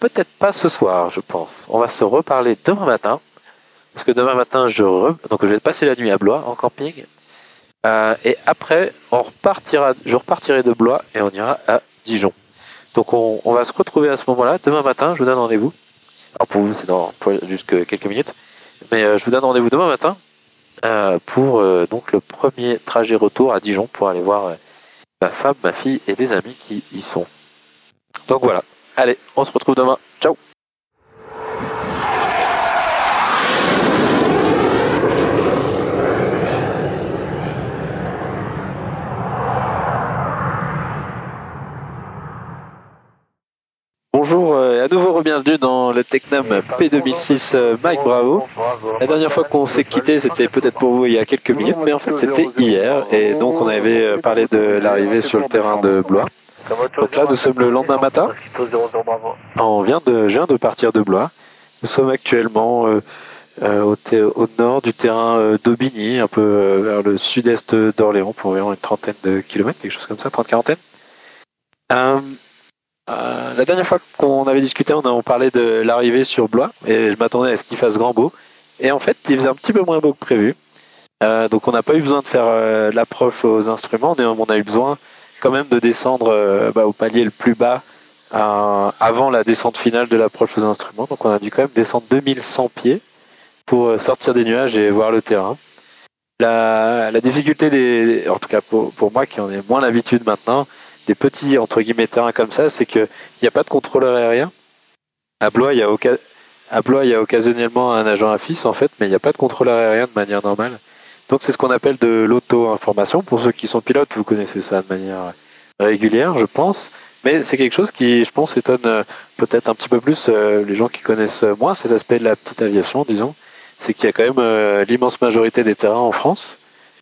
Peut-être pas ce soir, je pense. On va se reparler demain matin. Parce que demain matin, je, re- Donc, je vais passer la nuit à Blois en camping. Euh, et après, on repartira... je repartirai de Blois et on ira à Dijon. Donc on, va se retrouver à ce moment-là. Demain matin, je vous donne rendez-vous. Alors pour vous, c'est dans jusque quelques minutes. Mais euh, je vous donne rendez-vous demain matin euh, pour donc le premier trajet retour à Dijon pour aller voir ma femme, ma fille et des amis qui y sont. Donc voilà. Allez, on se retrouve demain. Ciao Bonjour euh, et à nouveau bienvenue dans le Technam P2006 euh, Mike Bravo. La dernière fois qu'on s'est quitté, c'était peut-être pour vous il y a quelques minutes, mais en fait c'était hier. Et donc on avait euh, parlé de l'arrivée sur le terrain de Blois. Donc là, nous sommes le lendemain matin. On vient de, je viens de partir de Blois. Nous sommes actuellement euh, euh, au, nord du terrain euh, d'Aubigny, un peu euh, vers le sud-est d'Orléans, pour environ une trentaine de kilomètres, quelque chose comme ça, trente quarantaine. Euh, la dernière fois qu'on avait discuté, on, a, on parlait de l'arrivée sur Blois, et je m'attendais à ce qu'il fasse grand beau. Et en fait, il faisait un petit peu moins beau que prévu. Euh, donc on n'a pas eu besoin de faire euh, l'approche aux instruments, mais on a eu besoin quand même de descendre euh, bah, au palier le plus bas avant la descente finale de l'approche aux instruments. Donc on a dû quand même descendre 2100 pieds pour sortir des nuages et voir le terrain. La, la difficulté des, en tout cas pour, pour moi qui en ai moins l'habitude maintenant, des petits entre guillemets terrains comme ça, c'est qu'il n'y a pas de contrôleur aérien. À Blois, il y a, à Blois, il occasionnellement un agent AFIS en fait, mais il n'y a pas de contrôleur aérien de manière normale. Donc c'est ce qu'on appelle de l'auto-information. Pour ceux qui sont pilotes, vous connaissez ça de manière régulière, je pense. Mais c'est quelque chose qui, je pense, étonne euh, peut-être un petit peu plus euh, les gens qui connaissent moins cet aspect de la petite aviation, disons. C'est qu'il y a quand même euh, l'immense majorité des terrains en France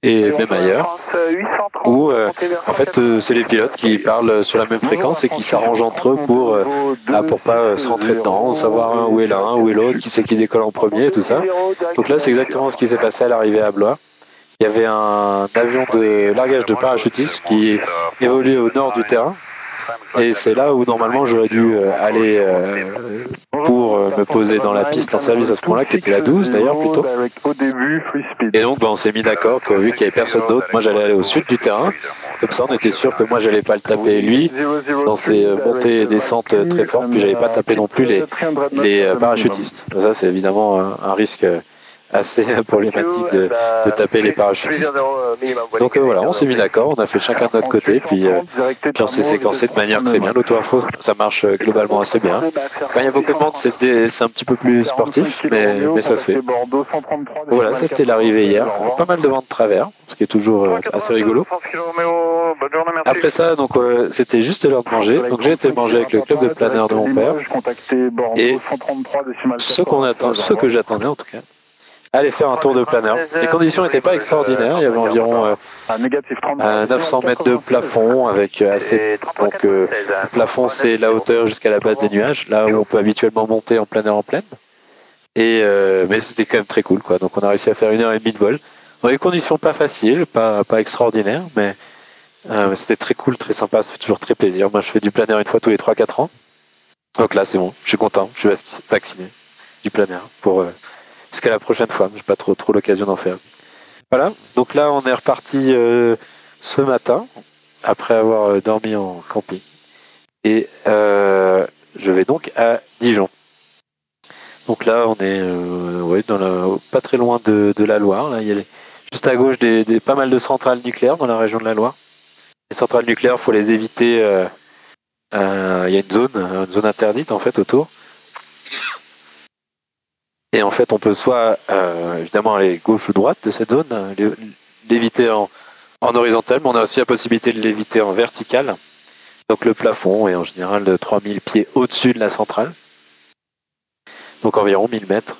et même ailleurs où euh, en fait euh, c'est les pilotes qui parlent sur la même fréquence et qui s'arrangent entre eux pour euh, ah, pour pas euh, se rentrer dedans, savoir où est l'un, où est l'autre, qui c'est qui décolle en premier et tout ça. Donc là c'est exactement ce qui s'est passé à l'arrivée à Blois. Il y avait un avion de largage de parachutistes qui évoluait au nord du terrain. Et c'est là où normalement j'aurais dû euh, aller euh, pour euh, me poser dans la piste en service à ce moment-là, qui était la 12 d'ailleurs plutôt. Et donc bah, on s'est mis d'accord que vu qu'il n'y avait personne d'autre, moi j'allais aller au sud du terrain. Comme ça on était sûr que moi j'allais pas le taper lui dans ses montées et descentes très fortes, puis j'allais pas taper non plus les, les parachutistes. Ça c'est évidemment un, risque assez problématique de, de taper les parachutistes. Donc euh, voilà, on s'est mis d'accord, on a fait chacun de notre côté, puis, euh, puis on s'est séquencé de manière très bien. L'auto-info, ça marche euh, globalement assez bien. Quand il y a beaucoup de monde, c'est un petit peu plus sportif, mais, mais ça se fait. Voilà, ça c'était l'arrivée hier. Pas mal de vent de travers, ce qui est toujours euh, assez rigolo. Après ça, donc euh, c'était juste l'heure de manger. Donc j'ai été manger avec le club de planeur de mon père. Et ce qu'on attend, ce que j'attendais en tout cas, aller faire un tour de planeur. Les conditions n'étaient pas extraordinaires. Il y avait environ euh, à 900 mètres de plafond avec euh, assez. Donc euh, le plafond c'est la hauteur jusqu'à la base des nuages, là où on peut habituellement monter en planeur en pleine. Et euh, mais c'était quand même très cool quoi. Donc on a réussi à faire une heure et demie de vol. Dans des conditions pas faciles, pas pas extraordinaires, mais c'était très cool, très sympa. Ça fait toujours très plaisir. Moi je fais du planeur une fois tous les 3-4 ans. Donc là c'est bon, je suis content, je suis vac- vacciné du planeur pour jusqu'à la prochaine fois. J'ai pas trop trop l'occasion d'en faire. Voilà. Donc là on est reparti euh, ce matin après avoir euh, dormi en camping et euh, je vais donc à Dijon. Donc là, on est dans la, pas très loin de, la Loire. Là, il y a juste à gauche des, pas mal de centrales nucléaires dans la région de la Loire. Les centrales nucléaires, faut les éviter. Il y a une zone, une zone interdite en fait autour. Et en fait, on peut soit euh, évidemment aller gauche ou droite de cette zone, l'é- l'éviter en, en horizontal, mais on a aussi la possibilité de l'éviter en vertical. Donc le plafond est en général de 3000 pieds au-dessus de la centrale donc environ 1000 mètres.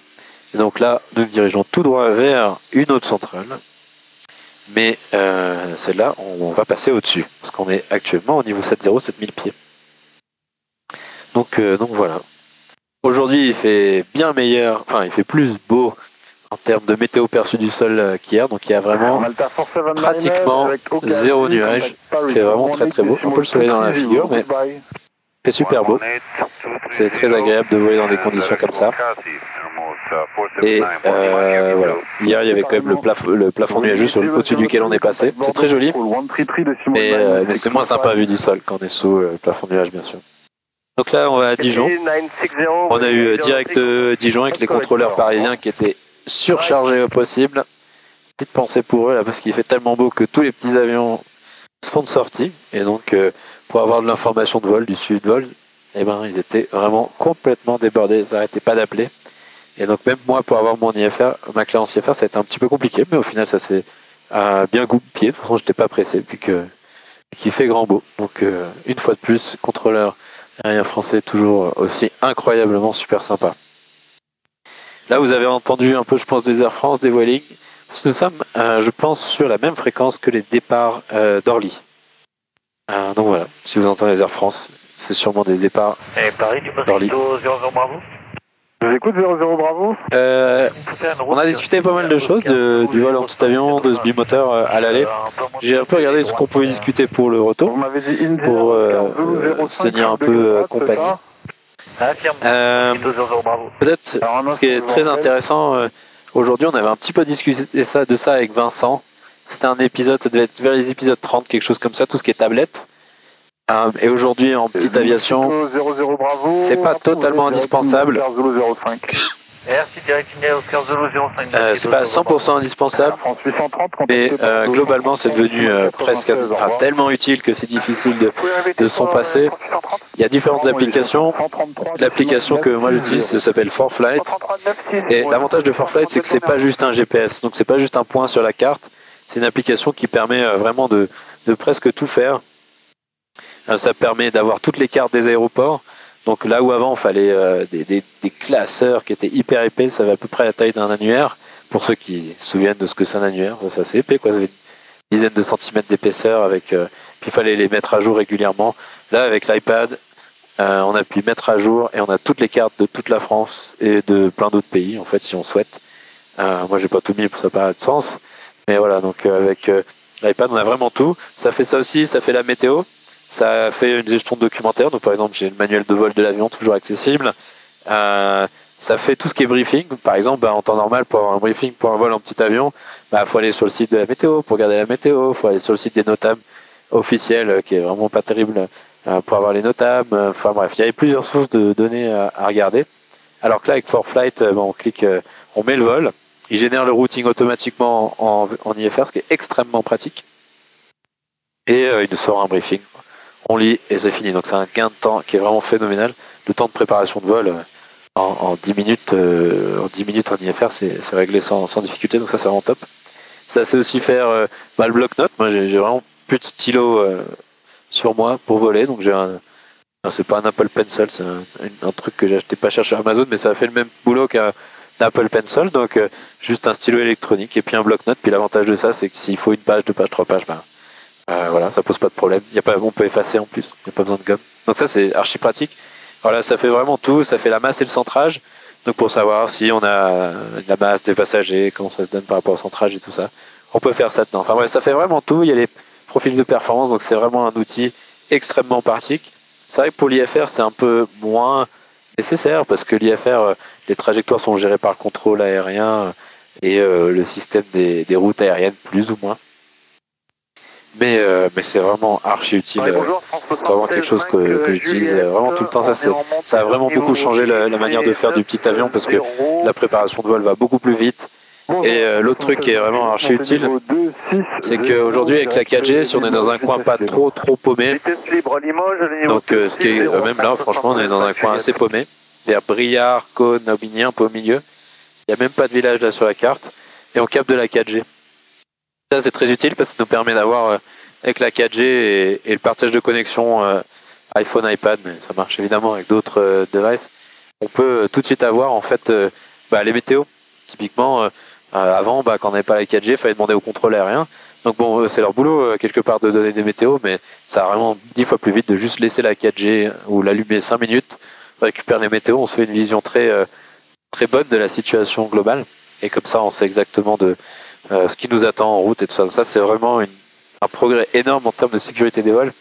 Et donc là, nous nous dirigeons tout droit vers une autre centrale, mais euh, celle-là, on, va passer au-dessus, parce qu'on est actuellement au niveau 7.0, 7000 pieds. Donc, euh, donc voilà. Aujourd'hui, il fait bien meilleur, enfin, il fait plus beau en termes de météo perçue du sol euh, qu'hier, donc il y a vraiment pratiquement zéro nuage. Fait vraiment très très beau. Un peu le soleil dans la figure, mais fait super beau. C'est très agréable de voler dans des conditions comme ça. Et euh, voilà. Hier, il y avait quand même le, plafond, le plafond nuageux au-dessus duquel on est passé. C'est très joli, mais, euh, mais c'est moins sympa vu du sol quand on est sous le plafond nuage, bien sûr. Donc là, on va à Dijon. On a eu euh, direct euh, Dijon avec les contrôleurs parisiens qui étaient surchargés au possible. Petite pensée pour eux là parce qu'il fait tellement beau que tous les petits avions sont sortis et donc euh, pour avoir de l'information de vol, du suivi de vol, eh ben ils étaient vraiment complètement débordés, ils n'arrêtaient pas d'appeler. Et donc même moi pour avoir mon IFR, ma classe IFR, ça a été un petit peu compliqué, mais au final ça s'est euh, bien goupillé. De toute façon, j'étais pas pressé puis que qu'il fait grand beau. Donc euh, une fois de plus, contrôleur aérien français toujours aussi incroyablement super sympa. Là, vous avez entendu un peu, je pense, des Air France, des Vueling. Parce que nous sommes, euh, je pense, sur la même fréquence que les départs euh, d'Orly. Euh, donc voilà, si vous entendez les Air France, c'est sûrement des départs. Paris, du Dorly. Mosquito 00 Bravo Je vous écoute 00 Bravo. Euh, on a discuté pas mal de choses, de- du vol en petit avion, de ce bimoteur euh, à l'aller. J'ai un peu regardé ce qu'on pouvait discuter pour le retour. Pour, euh, 005, se tenir un peu, euh, compagnie. ça Affirme. Euh, Mosquito 00 Bravo. Peut-être Ce qui est très intéressant, euh, aujourd'hui, on avait un petit peu discuté ça, de ça avec Vincent. C'était un épisode, ça devait être vers les épisodes 30, quelque chose comme ça, tout ce qui est tablette. Euh, et aujourd'hui, en petite aviation, Mosquito 00 Bravo. c'est pas totalement indispensable. Oscar 005. RC Direct India Oscar 005. euh, c'est pas 100% indispensable, France 830, mais euh, 230, globalement, c'est devenu euh, presque, 96, au enfin, revoir. tellement utile que c'est difficile de. France 830 Il y a différentes applications. 133, L'application que moi j'utilise, ça s'appelle ForFlight. 139, Et l'avantage de ForFlight, c'est que c'est pas juste un GPS, donc c'est pas juste un point sur la carte. C'est une application qui permet euh, vraiment de, de presque tout faire. Euh, Ça permet d'avoir toutes les cartes des aéroports. Donc là où avant, il fallait euh, des, classeurs qui étaient hyper épais, ça avait à peu près la taille d'un annuaire. Pour ceux qui se souviennent de ce que c'est un annuaire, ça, c'est épais, quoi. Ça avait une dizaine de centimètres d'épaisseur. Avec, euh, puis il fallait les mettre à jour régulièrement. Là, avec l'iPad, on a pu mettre à jour et on a toutes les cartes de toute la France et de plein d'autres pays, en fait, si on souhaite. Moi, j'ai pas tout mis pour ça pas de sens. Mais voilà, donc avec l'iPad, on a vraiment tout. Ça fait ça aussi, ça fait la météo. Ça fait une gestion de documentaire. Donc, par exemple, j'ai le manuel de vol de l'avion toujours accessible. Euh, ça fait tout ce qui est briefing. Par exemple, bah, en temps normal, pour avoir un briefing pour un vol en petit avion, il bah, faut aller sur le site de la météo pour regarder la météo. Il faut aller sur le site des notables officiels, euh, qui est vraiment pas terrible, euh, pour avoir les notables. Enfin bref, il y avait plusieurs sources de données à, regarder. Alors que là, avec ForFlight, on clique, on met le vol. il génère le routing automatiquement en, en IFR, ce qui est extrêmement pratique. Et il nous sort un briefing. On lit et c'est fini. Donc c'est un gain de temps qui est vraiment phénoménal. Le temps de préparation de vol euh, en, en 10 minutes, euh, en 10 minutes en IFR, c'est réglé sans, difficulté. Donc ça c'est vraiment top. Ça c'est aussi faire euh, bloc-notes. Moi j'ai vraiment plus de stylo sur moi pour voler. Donc j'ai un, c'est pas un Apple Pencil, c'est un, truc que j'ai acheté pas cher sur Amazon, mais ça fait le même boulot qu'un Apple Pencil. Donc juste un stylo électronique et puis un bloc-notes. Puis l'avantage de ça, c'est que s'il faut une page, deux pages, trois pages, ben euh, voilà, ça pose pas de problème. On peut effacer en plus. Il n'y a pas besoin de gomme. Donc ça c'est archi pratique. Voilà, ça fait vraiment tout. Ça fait la masse et le centrage. Donc pour savoir si on a la masse des passagers, comment ça se donne par rapport au centrage et tout ça, on peut faire ça dedans. Enfin bref, ça fait vraiment tout. Il y a les profils de performance, donc c'est vraiment un outil extrêmement pratique. C'est vrai que pour l'IFR, c'est un peu moins nécessaire parce que l'IFR, euh, les trajectoires sont gérées par le contrôle aérien et euh, le système des routes aériennes plus ou moins. Mais, euh, mais c'est vraiment archi utile. Ouais, euh, bonjour, c'est vraiment quelque chose que, que j'utilise euh, vraiment tout le temps. Ça, c'est, ça a vraiment beaucoup changé la, la manière de faire du petit avion parce que la préparation de vol va beaucoup plus vite. Et euh, l'autre truc qui est vraiment archi utile, c'est qu'aujourd'hui avec la 4G, si on est dans un coin pas trop trop paumé, donc euh, ce qui est même là, franchement, on est dans un coin assez paumé, vers Briard, Cône, Aubigny, un peu au milieu. Il n'y a même pas de village là sur la carte, et on capte de la 4G. Ça c'est très utile parce que ça nous permet d'avoir euh, avec la 4G et, le partage de connexion euh, iPhone, iPad, mais ça marche évidemment avec d'autres euh, devices. On peut tout de suite avoir en fait bah, les météos. Typiquement, avant, bah, quand on n'avait pas la 4G, il fallait demander au contrôle aérien. Donc bon, c'est leur boulot quelque part de donner des météos, mais ça va vraiment dix fois plus vite de juste laisser la 4G ou l'allumer 5 minutes, on récupère les météos, on se fait une vision très très bonne de la situation globale, et comme ça, on sait exactement de euh, ce qui nous attend en route et tout ça. Ça, c'est vraiment un progrès énorme en termes de sécurité des vols.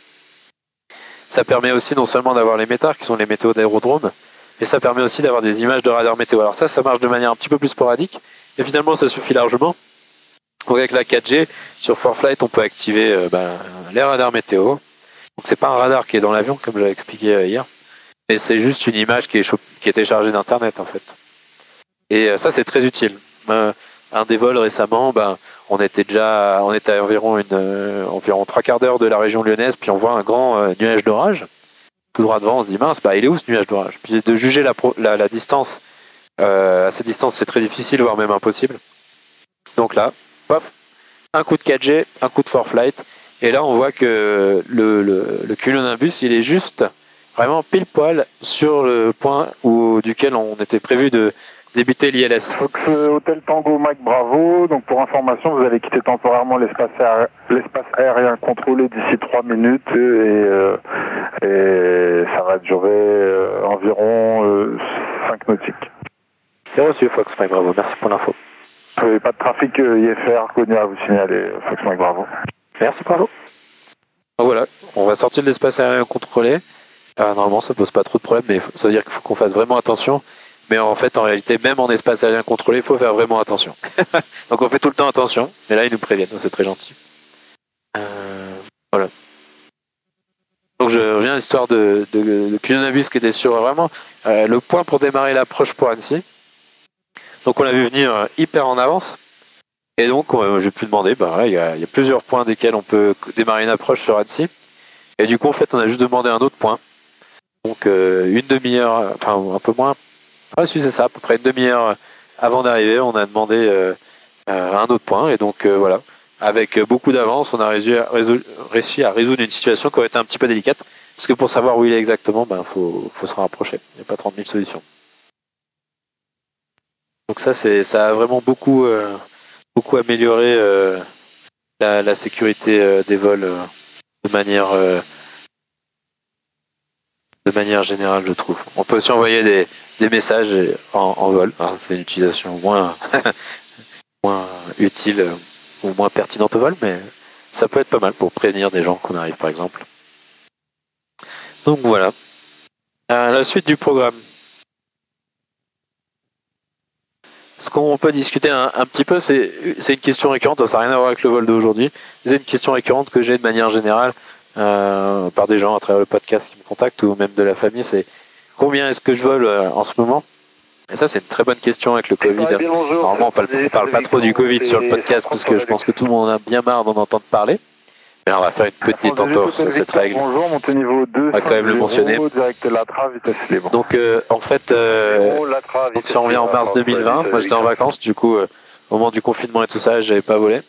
Ça permet aussi non seulement d'avoir les métars, qui sont les météos d'aérodrome, mais ça permet aussi d'avoir des images de radar météo. Alors ça, ça marche de manière un petit peu plus sporadique, et finalement, ça suffit largement. Donc avec la 4G, sur ForFlight, on peut activer euh, ben, les radars météo. Donc c'est pas un radar qui est dans l'avion, comme j'avais expliqué euh, hier, mais c'est juste une image qui est, téléchargée d'internet en fait. Et ça c'est très utile. Un des vols récemment, ben, on était déjà, on était à environ une, euh, trois quarts d'heure de la région lyonnaise, puis on voit un grand euh, nuage d'orage tout droit devant. On se dit mince, bah il est où ce nuage d'orage? Puis de juger la, la, distance euh, à cette distance, c'est très difficile, voire même impossible. Donc là, paf, un coup de 4G, un coup de ForFlight, et là on voit que le, le, le cumulonimbus, il est juste vraiment pile poil sur le point duquel on était prévu de débuter l'ILS. Fox euh, Hôtel Tango Mike Bravo. Donc pour information, vous allez quitter temporairement l'espace aérien, l'espace aérien contrôlé d'ici 3 minutes et, euh, et ça va durer euh, environ 5 nautiques. C'est reçu Fox Mike Bravo, merci pour l'info. Vous n'avez pas de trafic euh, IFR connu à vous signaler, euh, Fox Mike Bravo. Merci bravo. Donc voilà, on va sortir de l'espace aérien contrôlé. Euh, normalement, ça pose pas trop de problème, mais ça veut dire qu'il faut qu'on fasse vraiment attention. Mais en fait, en réalité, même en espace aérien contrôlé, il faut faire vraiment attention. Donc on fait tout le temps attention, mais là, ils nous préviennent, c'est très gentil. Euh, voilà. Donc je reviens à l'histoire de, de, qui était sur vraiment euh, le point pour démarrer l'approche pour Annecy. Donc on l'a vu venir euh, hyper en avance. Et donc, euh, j'ai pu demander, bah, il y, a, plusieurs points desquels on peut démarrer une approche sur Annecy. Et du coup, en fait, on a juste demandé un autre point. Donc, une demi-heure, enfin, un peu moins. Ah, si, c'est ça, à peu près une demi-heure avant d'arriver, on a demandé euh, euh, un autre point. Et donc, euh, voilà, avec beaucoup d'avance, on a réussi à, résoudre une situation qui aurait été un petit peu délicate. Parce que pour savoir où il est exactement, ben, faut, se rapprocher. Il n'y a pas 30 000 solutions. Donc ça, ça a vraiment beaucoup, euh, beaucoup amélioré euh, la, la sécurité euh, des vols euh, de manière euh, de manière générale, je trouve. On peut aussi envoyer des, messages en, en vol. Alors, c'est une utilisation moins utile euh, ou moins pertinente au vol, mais ça peut être pas mal pour prévenir des gens qu'on arrive, par exemple. Donc voilà. Euh, la suite du programme. Ce qu'on peut discuter un, un petit peu, c'est une question récurrente, ça n'a rien à voir avec le vol d'aujourd'hui. C'est une question récurrente que j'ai de manière générale euh, par des gens à travers le podcast qui me contactent ou même de la famille, c'est combien est-ce que je vole euh, en ce moment? Et ça, c'est une très bonne question avec le Covid. Normalement, on parle, on parle pas trop du Covid sur le podcast parce que je pense que tout le monde a bien marre d'en entendre parler. Mais on va faire une petite entorse à cette règle. Bonjour, niveau 2. On va quand même le mentionner. Donc, euh, en fait, donc si on revient en mars 2020, moi j'étais en vacances, du coup, au moment du confinement et tout ça, j'avais pas volé.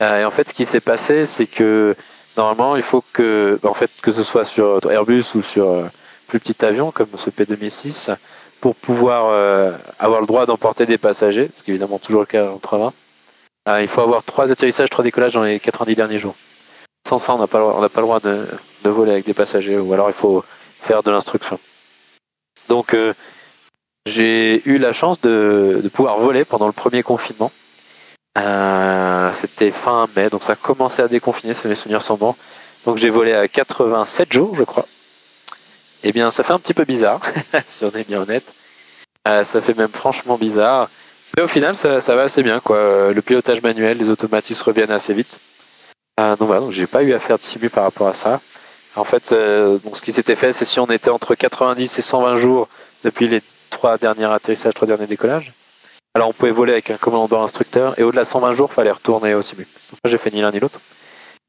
Et en fait, ce qui s'est passé, c'est que normalement, il faut que, en fait, que ce soit sur Airbus ou sur euh, plus petit avion comme ce P2006, pour pouvoir euh, avoir le droit d'emporter des passagers, ce qui est évidemment toujours le cas en 320, euh, il faut avoir trois atterrissages, trois décollages dans les 90 derniers jours. Sans ça, on n'a pas, pas le droit de, de voler avec des passagers, ou alors il faut faire de l'instruction. Donc, j'ai eu la chance de, de pouvoir voler pendant le premier confinement. Euh, C'était fin mai, donc ça a commencé à déconfiner, c'est mes souvenirs sont bons. Donc j'ai volé à 87 jours, je crois. Eh bien, ça fait un petit peu bizarre, si on est bien honnête. Euh, ça fait même franchement bizarre. Mais au final, ça, va assez bien, quoi. Euh, Le pilotage manuel, les automatismes reviennent assez vite. Donc voilà, donc j'ai pas eu à faire de simu par rapport à ça. En fait, ce qui s'était fait, c'est si on était entre 90 et 120 jours depuis les trois derniers atterrissages, trois derniers décollages. Alors on pouvait voler avec un commandant instructeur et au-delà de 120 jours, fallait retourner au simu. Donc j'ai fait ni l'un ni l'autre.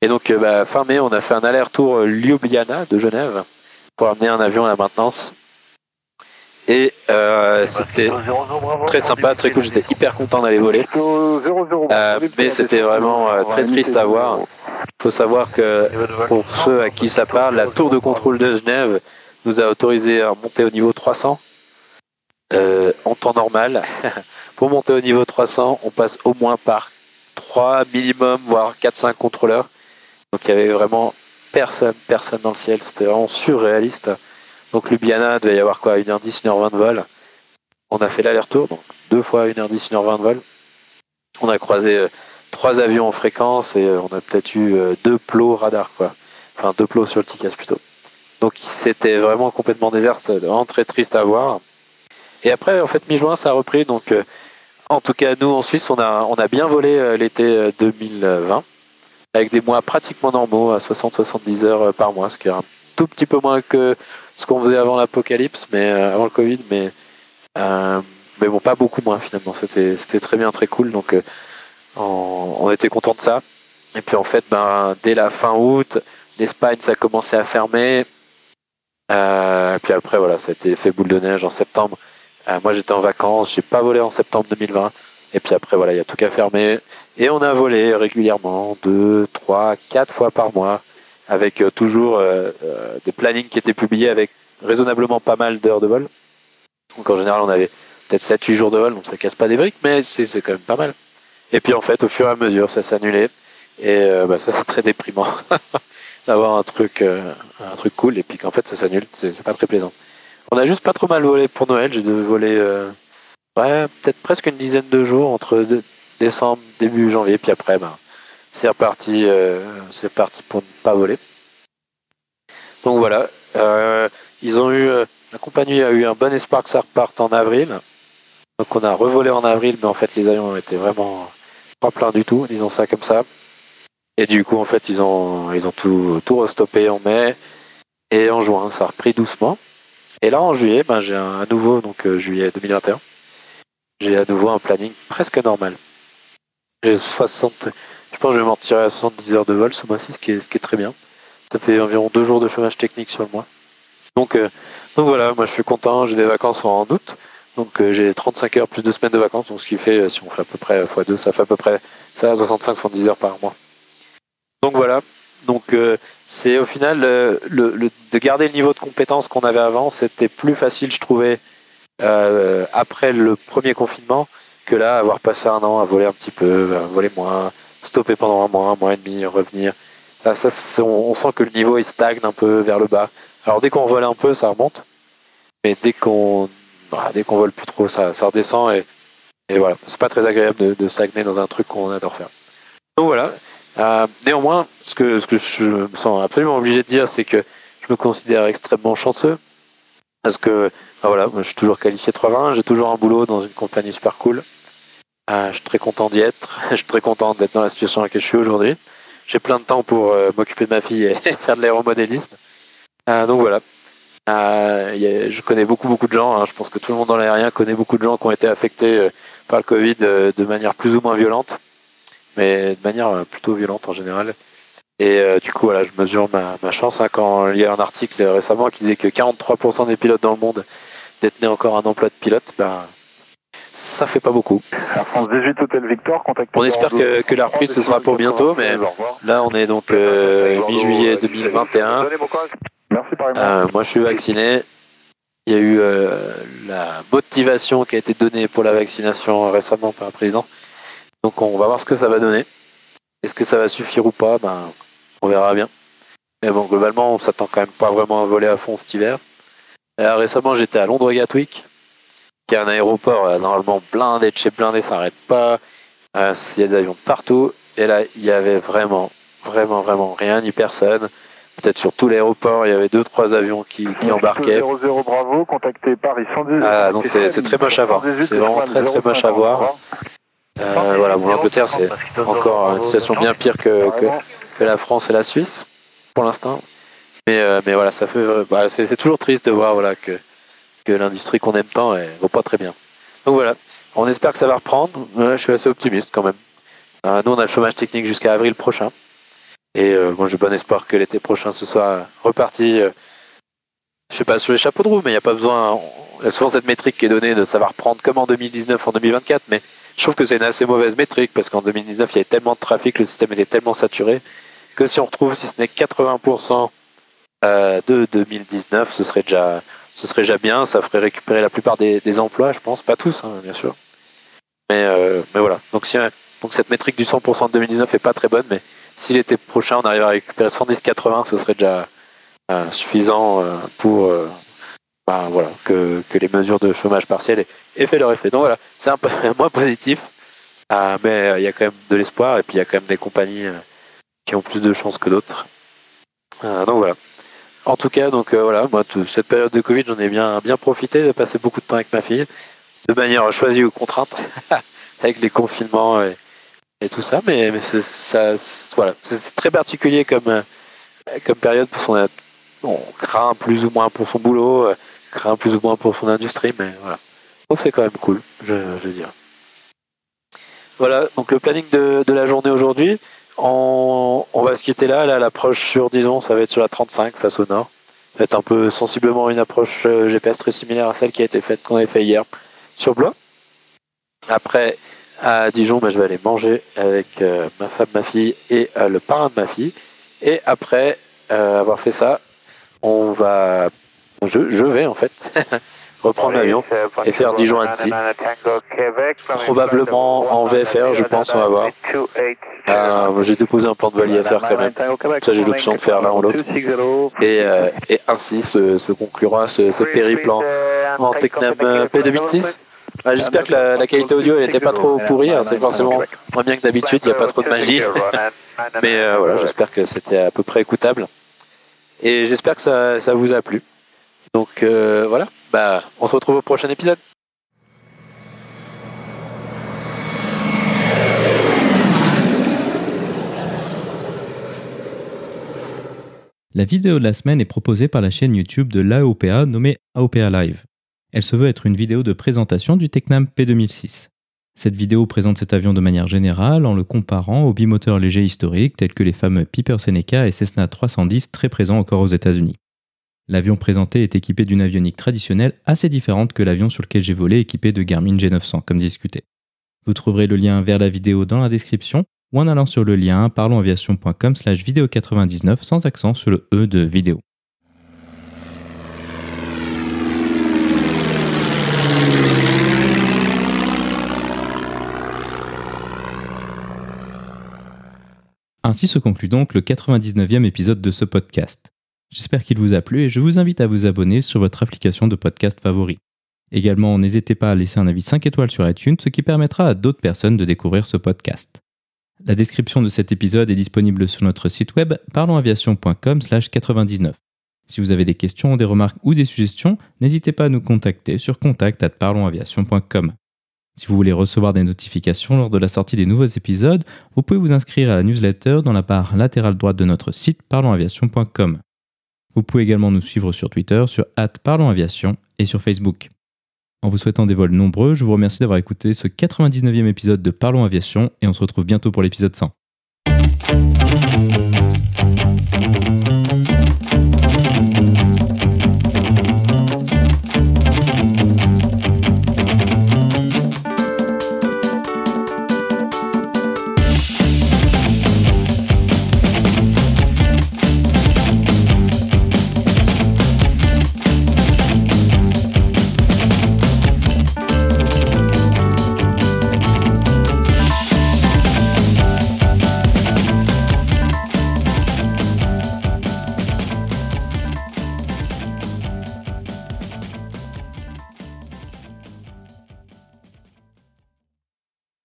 Et donc euh, bah, fin mai, on a fait un aller-retour euh, Ljubljana de Genève pour amener un avion à la maintenance. Et euh, c'était très sympa, très cool. J'étais hyper content d'aller voler. Euh, mais c'était vraiment très triste à voir. Il faut savoir que pour ceux à qui ça parle, la tour de contrôle de Genève nous a autorisé à monter au niveau 300 euh, en temps normal. pour monter au niveau 300, on passe au moins par 3 minimum, voire 4-5 contrôleurs. Donc il y avait vraiment personne, personne dans le ciel. C'était vraiment surréaliste. Donc Ljubljana, devait y avoir quoi 1h10, 1h20 de vol. On a fait l'aller-retour, donc deux fois 1h10, 1h20 de vol. On a croisé euh, trois avions en fréquence et euh, on a peut-être eu euh, deux plots radar, quoi. Enfin, deux plots sur le TICAS plutôt. Donc c'était vraiment complètement désert, c'était vraiment très triste à voir. Et après, en fait, mi-juin, ça a repris. En tout cas, nous en Suisse, on a, bien volé euh, l'été euh, 2020 avec des mois pratiquement normaux à 60-70 heures euh, par mois, ce qui est un tout petit peu moins que ce qu'on faisait avant l'apocalypse, mais euh, avant le Covid, mais euh, bon, pas beaucoup moins finalement. C'était très bien, très cool. Donc, euh, on, était content de ça. Et puis en fait, ben dès la fin août, l'Espagne ça a commencé à fermer. Euh, puis après voilà, ça a été fait boule de neige en septembre. Euh, moi j'étais en vacances, j'ai pas volé en septembre 2020. Et puis après voilà, il y a tout qu'à fermer. Et on a volé régulièrement, deux, trois, quatre fois par mois, avec euh, toujours euh, des plannings qui étaient publiés avec raisonnablement pas mal d'heures de vol. Donc en général on avait peut-être 7-8 jours de vol, donc ça casse pas des briques, mais c'est quand même pas mal. Et puis en fait, au fur et à mesure, ça s'annulait. Et bah, ça c'est très déprimant d'avoir un truc, un truc cool et puis qu'en fait ça s'annule, c'est pas très plaisant. On a juste pas trop mal volé pour Noël, j'ai voler euh, ouais, peut-être presque une dizaine de jours entre décembre, début janvier, puis après bah, c'est reparti, euh, c'est parti pour ne pas voler. Donc voilà, euh, euh, la compagnie a eu un bon espoir que ça reparte en avril. Donc on a revolé en avril, mais en fait les avions étaient vraiment pas pleins du tout, disons ça comme ça. Et du coup en fait ils ont ils ont tout tout restoppé en mai et en juin ça a repris doucement. Et là en juillet, ben j'ai un, à nouveau donc euh, juillet 2021, j'ai à nouveau un planning presque normal. J'ai 60, je pense que je vais m'en tirer à 70 heures de vol ce mois-ci, ce qui est ce qui est très bien. Ça fait environ deux jours de chômage technique sur le mois. Donc euh, donc voilà, moi je suis content, j'ai des vacances en août. Donc euh, j'ai 35 heures plus deux semaines de vacances, donc ce qui fait, si on fait à peu près x2, ça fait à peu près ça 65-70 heures par mois. Donc voilà, donc euh, c'est au final euh, de garder le niveau de compétence qu'on avait avant, c'était plus facile je trouvais euh, après le premier confinement que là avoir passé un an à voler un petit peu, à voler moins, stopper pendant un mois, un mois et demi, revenir. Là, ça, on, sent que le niveau il stagne un peu vers le bas. Alors dès qu'on vole un peu, ça remonte, mais dès qu'on bah, vole plus trop, ça, ça redescend et, et voilà, c'est pas très agréable de, de stagner dans un truc qu'on adore faire. Donc voilà. Euh, néanmoins, ce que, je me sens absolument obligé de dire, c'est que je me considère extrêmement chanceux parce que voilà, je suis toujours qualifié 320, j'ai toujours un boulot dans une compagnie super cool. Euh, je suis très content d'y être, je suis très content d'être dans la situation dans laquelle je suis aujourd'hui. J'ai plein de temps pour euh, m'occuper de ma fille et faire de l'aéromodélisme. Donc voilà. Je connais beaucoup beaucoup de gens. hein. je pense que tout le monde dans l'aérien connaît beaucoup de gens qui ont été affectés par le Covid de manière plus ou moins violente, mais de manière euh, plutôt violente en général. Et euh, du coup, voilà, je mesure ma, ma chance hein, quand il y a un article récemment qui disait que 43% des pilotes dans le monde détenaient encore un emploi de pilote. Ben, ça fait pas beaucoup. Air France 18 Hôtel Victor, contactez On espère que, que la reprise ce sera pour bientôt, mais là on est donc euh, mi-juillet 2021. Merci par email. Euh, moi je suis vacciné. Il y a eu la motivation qui a été donnée pour la vaccination récemment par le président. Donc on va voir ce que ça va donner. Est-ce que ça va suffire ou pas? Ben on verra bien. Mais bon globalement on s'attend quand même pas vraiment à voler à fond cet hiver. Euh, récemment j'étais à Londres Gatwick, qui est un aéroport euh, normalement blindé de chez blindé, ça n'arrête pas. Euh, Il y a des avions partout. Et là il y avait vraiment, vraiment, vraiment rien ni personne. Peut-être sur tout l'aéroport, il y avait deux trois avions qui, qui embarquaient. 00 Bravo, contactez Paris 110. Ah, donc c'est très moche à voir. C'est vraiment très, très moche à voir. Euh, voilà, bon, l'Angleterre, c'est encore une situation bien pire que, que, que la France et la Suisse pour l'instant. Mais, euh, mais voilà, ça fait, euh, bah, c'est toujours triste de voir voilà, que, que l'industrie qu'on aime tant ne vaut pas très bien. Donc voilà, on espère que ça va reprendre. Ouais, je suis assez optimiste quand même. Euh, nous, on a le chômage technique jusqu'à avril prochain. Et moi, j'ai bon espoir que l'été prochain, ce soit reparti. je sais pas sur les chapeaux de roue, mais il n'y a pas besoin. Il y a souvent cette métrique qui est donnée de savoir reprendre comme en 2019, en 2024, mais je trouve que c'est une assez mauvaise métrique parce qu'en 2019, il y avait tellement de trafic, le système était tellement saturé que si on retrouve, si ce n'est 80% euh, de 2019, ce serait déjà, ce serait déjà bien. Ça ferait récupérer la plupart des, emplois, je pense, pas tous, hein, bien sûr. Mais, euh, mais voilà. Donc, si, donc cette métrique du 100% de 2019 est pas très bonne, mais si l'été prochain on arrive à récupérer 110-80, ce serait déjà euh, suffisant euh, pour que, les mesures de chômage partiel aient, fait leur effet. Donc voilà, c'est un peu moins positif, euh, mais euh, il y a quand même de l'espoir et puis il y a quand même des compagnies euh, qui ont plus de chances que d'autres. Euh, donc voilà. En tout cas, donc voilà, moi, toute cette période de Covid, j'en ai bien, profité, j'ai passé beaucoup de temps avec ma fille, de manière choisie ou contrainte, avec les confinements et, tout ça, mais, ça, voilà, c'est, très particulier comme, période, parce qu'on on craint plus ou moins pour son boulot, craint plus ou moins pour son industrie, mais voilà. Donc c'est quand même cool, je, veux dire. Voilà, donc le planning de, de la journée aujourd'hui, on, on va se quitter là, là l'approche sur, disons, ça va être sur la 35 face au nord. Ça va être un peu sensiblement une approche euh, GPS très similaire à celle qui a été faite, qu'on avait fait hier sur Blois. Après, à Dijon, bah, je vais aller manger avec euh, ma femme, ma fille et euh, le parrain de ma fille. Et après avoir fait ça, on va, je, je vais en fait reprendre l'avion et faire Dijon-Annecy. Probablement en VFR, je pense, on va voir. Euh, j'ai déposé un plan de valier à faire quand même. Ça, j'ai l'option de faire l'un ou l'autre. Et, euh, et ainsi se, se conclura ce, ce périple en, en Tecnam euh, P2006. Ah, J'espère que la, la qualité audio n'était pas trop pourrie. hein, C'est forcément moins bien que d'habitude, il n'y a pas trop de magie. Mais euh, voilà, j'espère que c'était à peu près écoutable. Et j'espère que ça, ça vous a plu. Donc euh, voilà, bah, on se retrouve au prochain épisode. La vidéo de la semaine est proposée par la chaîne YouTube de l'AOPA nommée AOPA Live. Elle se veut être une vidéo de présentation du Tecnam P2006. Cette vidéo présente cet avion de manière générale en le comparant aux bimoteurs légers historiques tels que les fameux Piper Seneca et Cessna 310 très présents encore aux États-Unis. L'avion présenté est équipé d'une avionique traditionnelle assez différente que l'avion sur lequel j'ai volé équipé de Garmin G900 comme discuté. Vous trouverez le lien vers la vidéo dans la description ou en allant sur le lien parlonsaviation.com slash vidéo 99 sans accent sur le E de vidéo. Ainsi se conclut donc le 99e épisode de ce podcast. J'espère qu'il vous a plu et je vous invite à vous abonner sur votre application de podcast favori. Également, n'hésitez pas à laisser un avis 5 étoiles sur iTunes, ce qui permettra à d'autres personnes de découvrir ce podcast. La description de cet épisode est disponible sur notre site web parlonsaviation.com/99. Si vous avez des questions, des remarques ou des suggestions, n'hésitez pas à nous contacter sur contact@parlonsaviation.com. Si vous voulez recevoir des notifications lors de la sortie des nouveaux épisodes, vous pouvez vous inscrire à la newsletter dans la barre latérale droite de notre site parlonsaviation.com. Vous pouvez également nous suivre sur Twitter, sur @parlonsaviation et sur Facebook. En vous souhaitant des vols nombreux, je vous remercie d'avoir écouté ce 99e épisode de Parlons Aviation et on se retrouve bientôt pour l'épisode 100.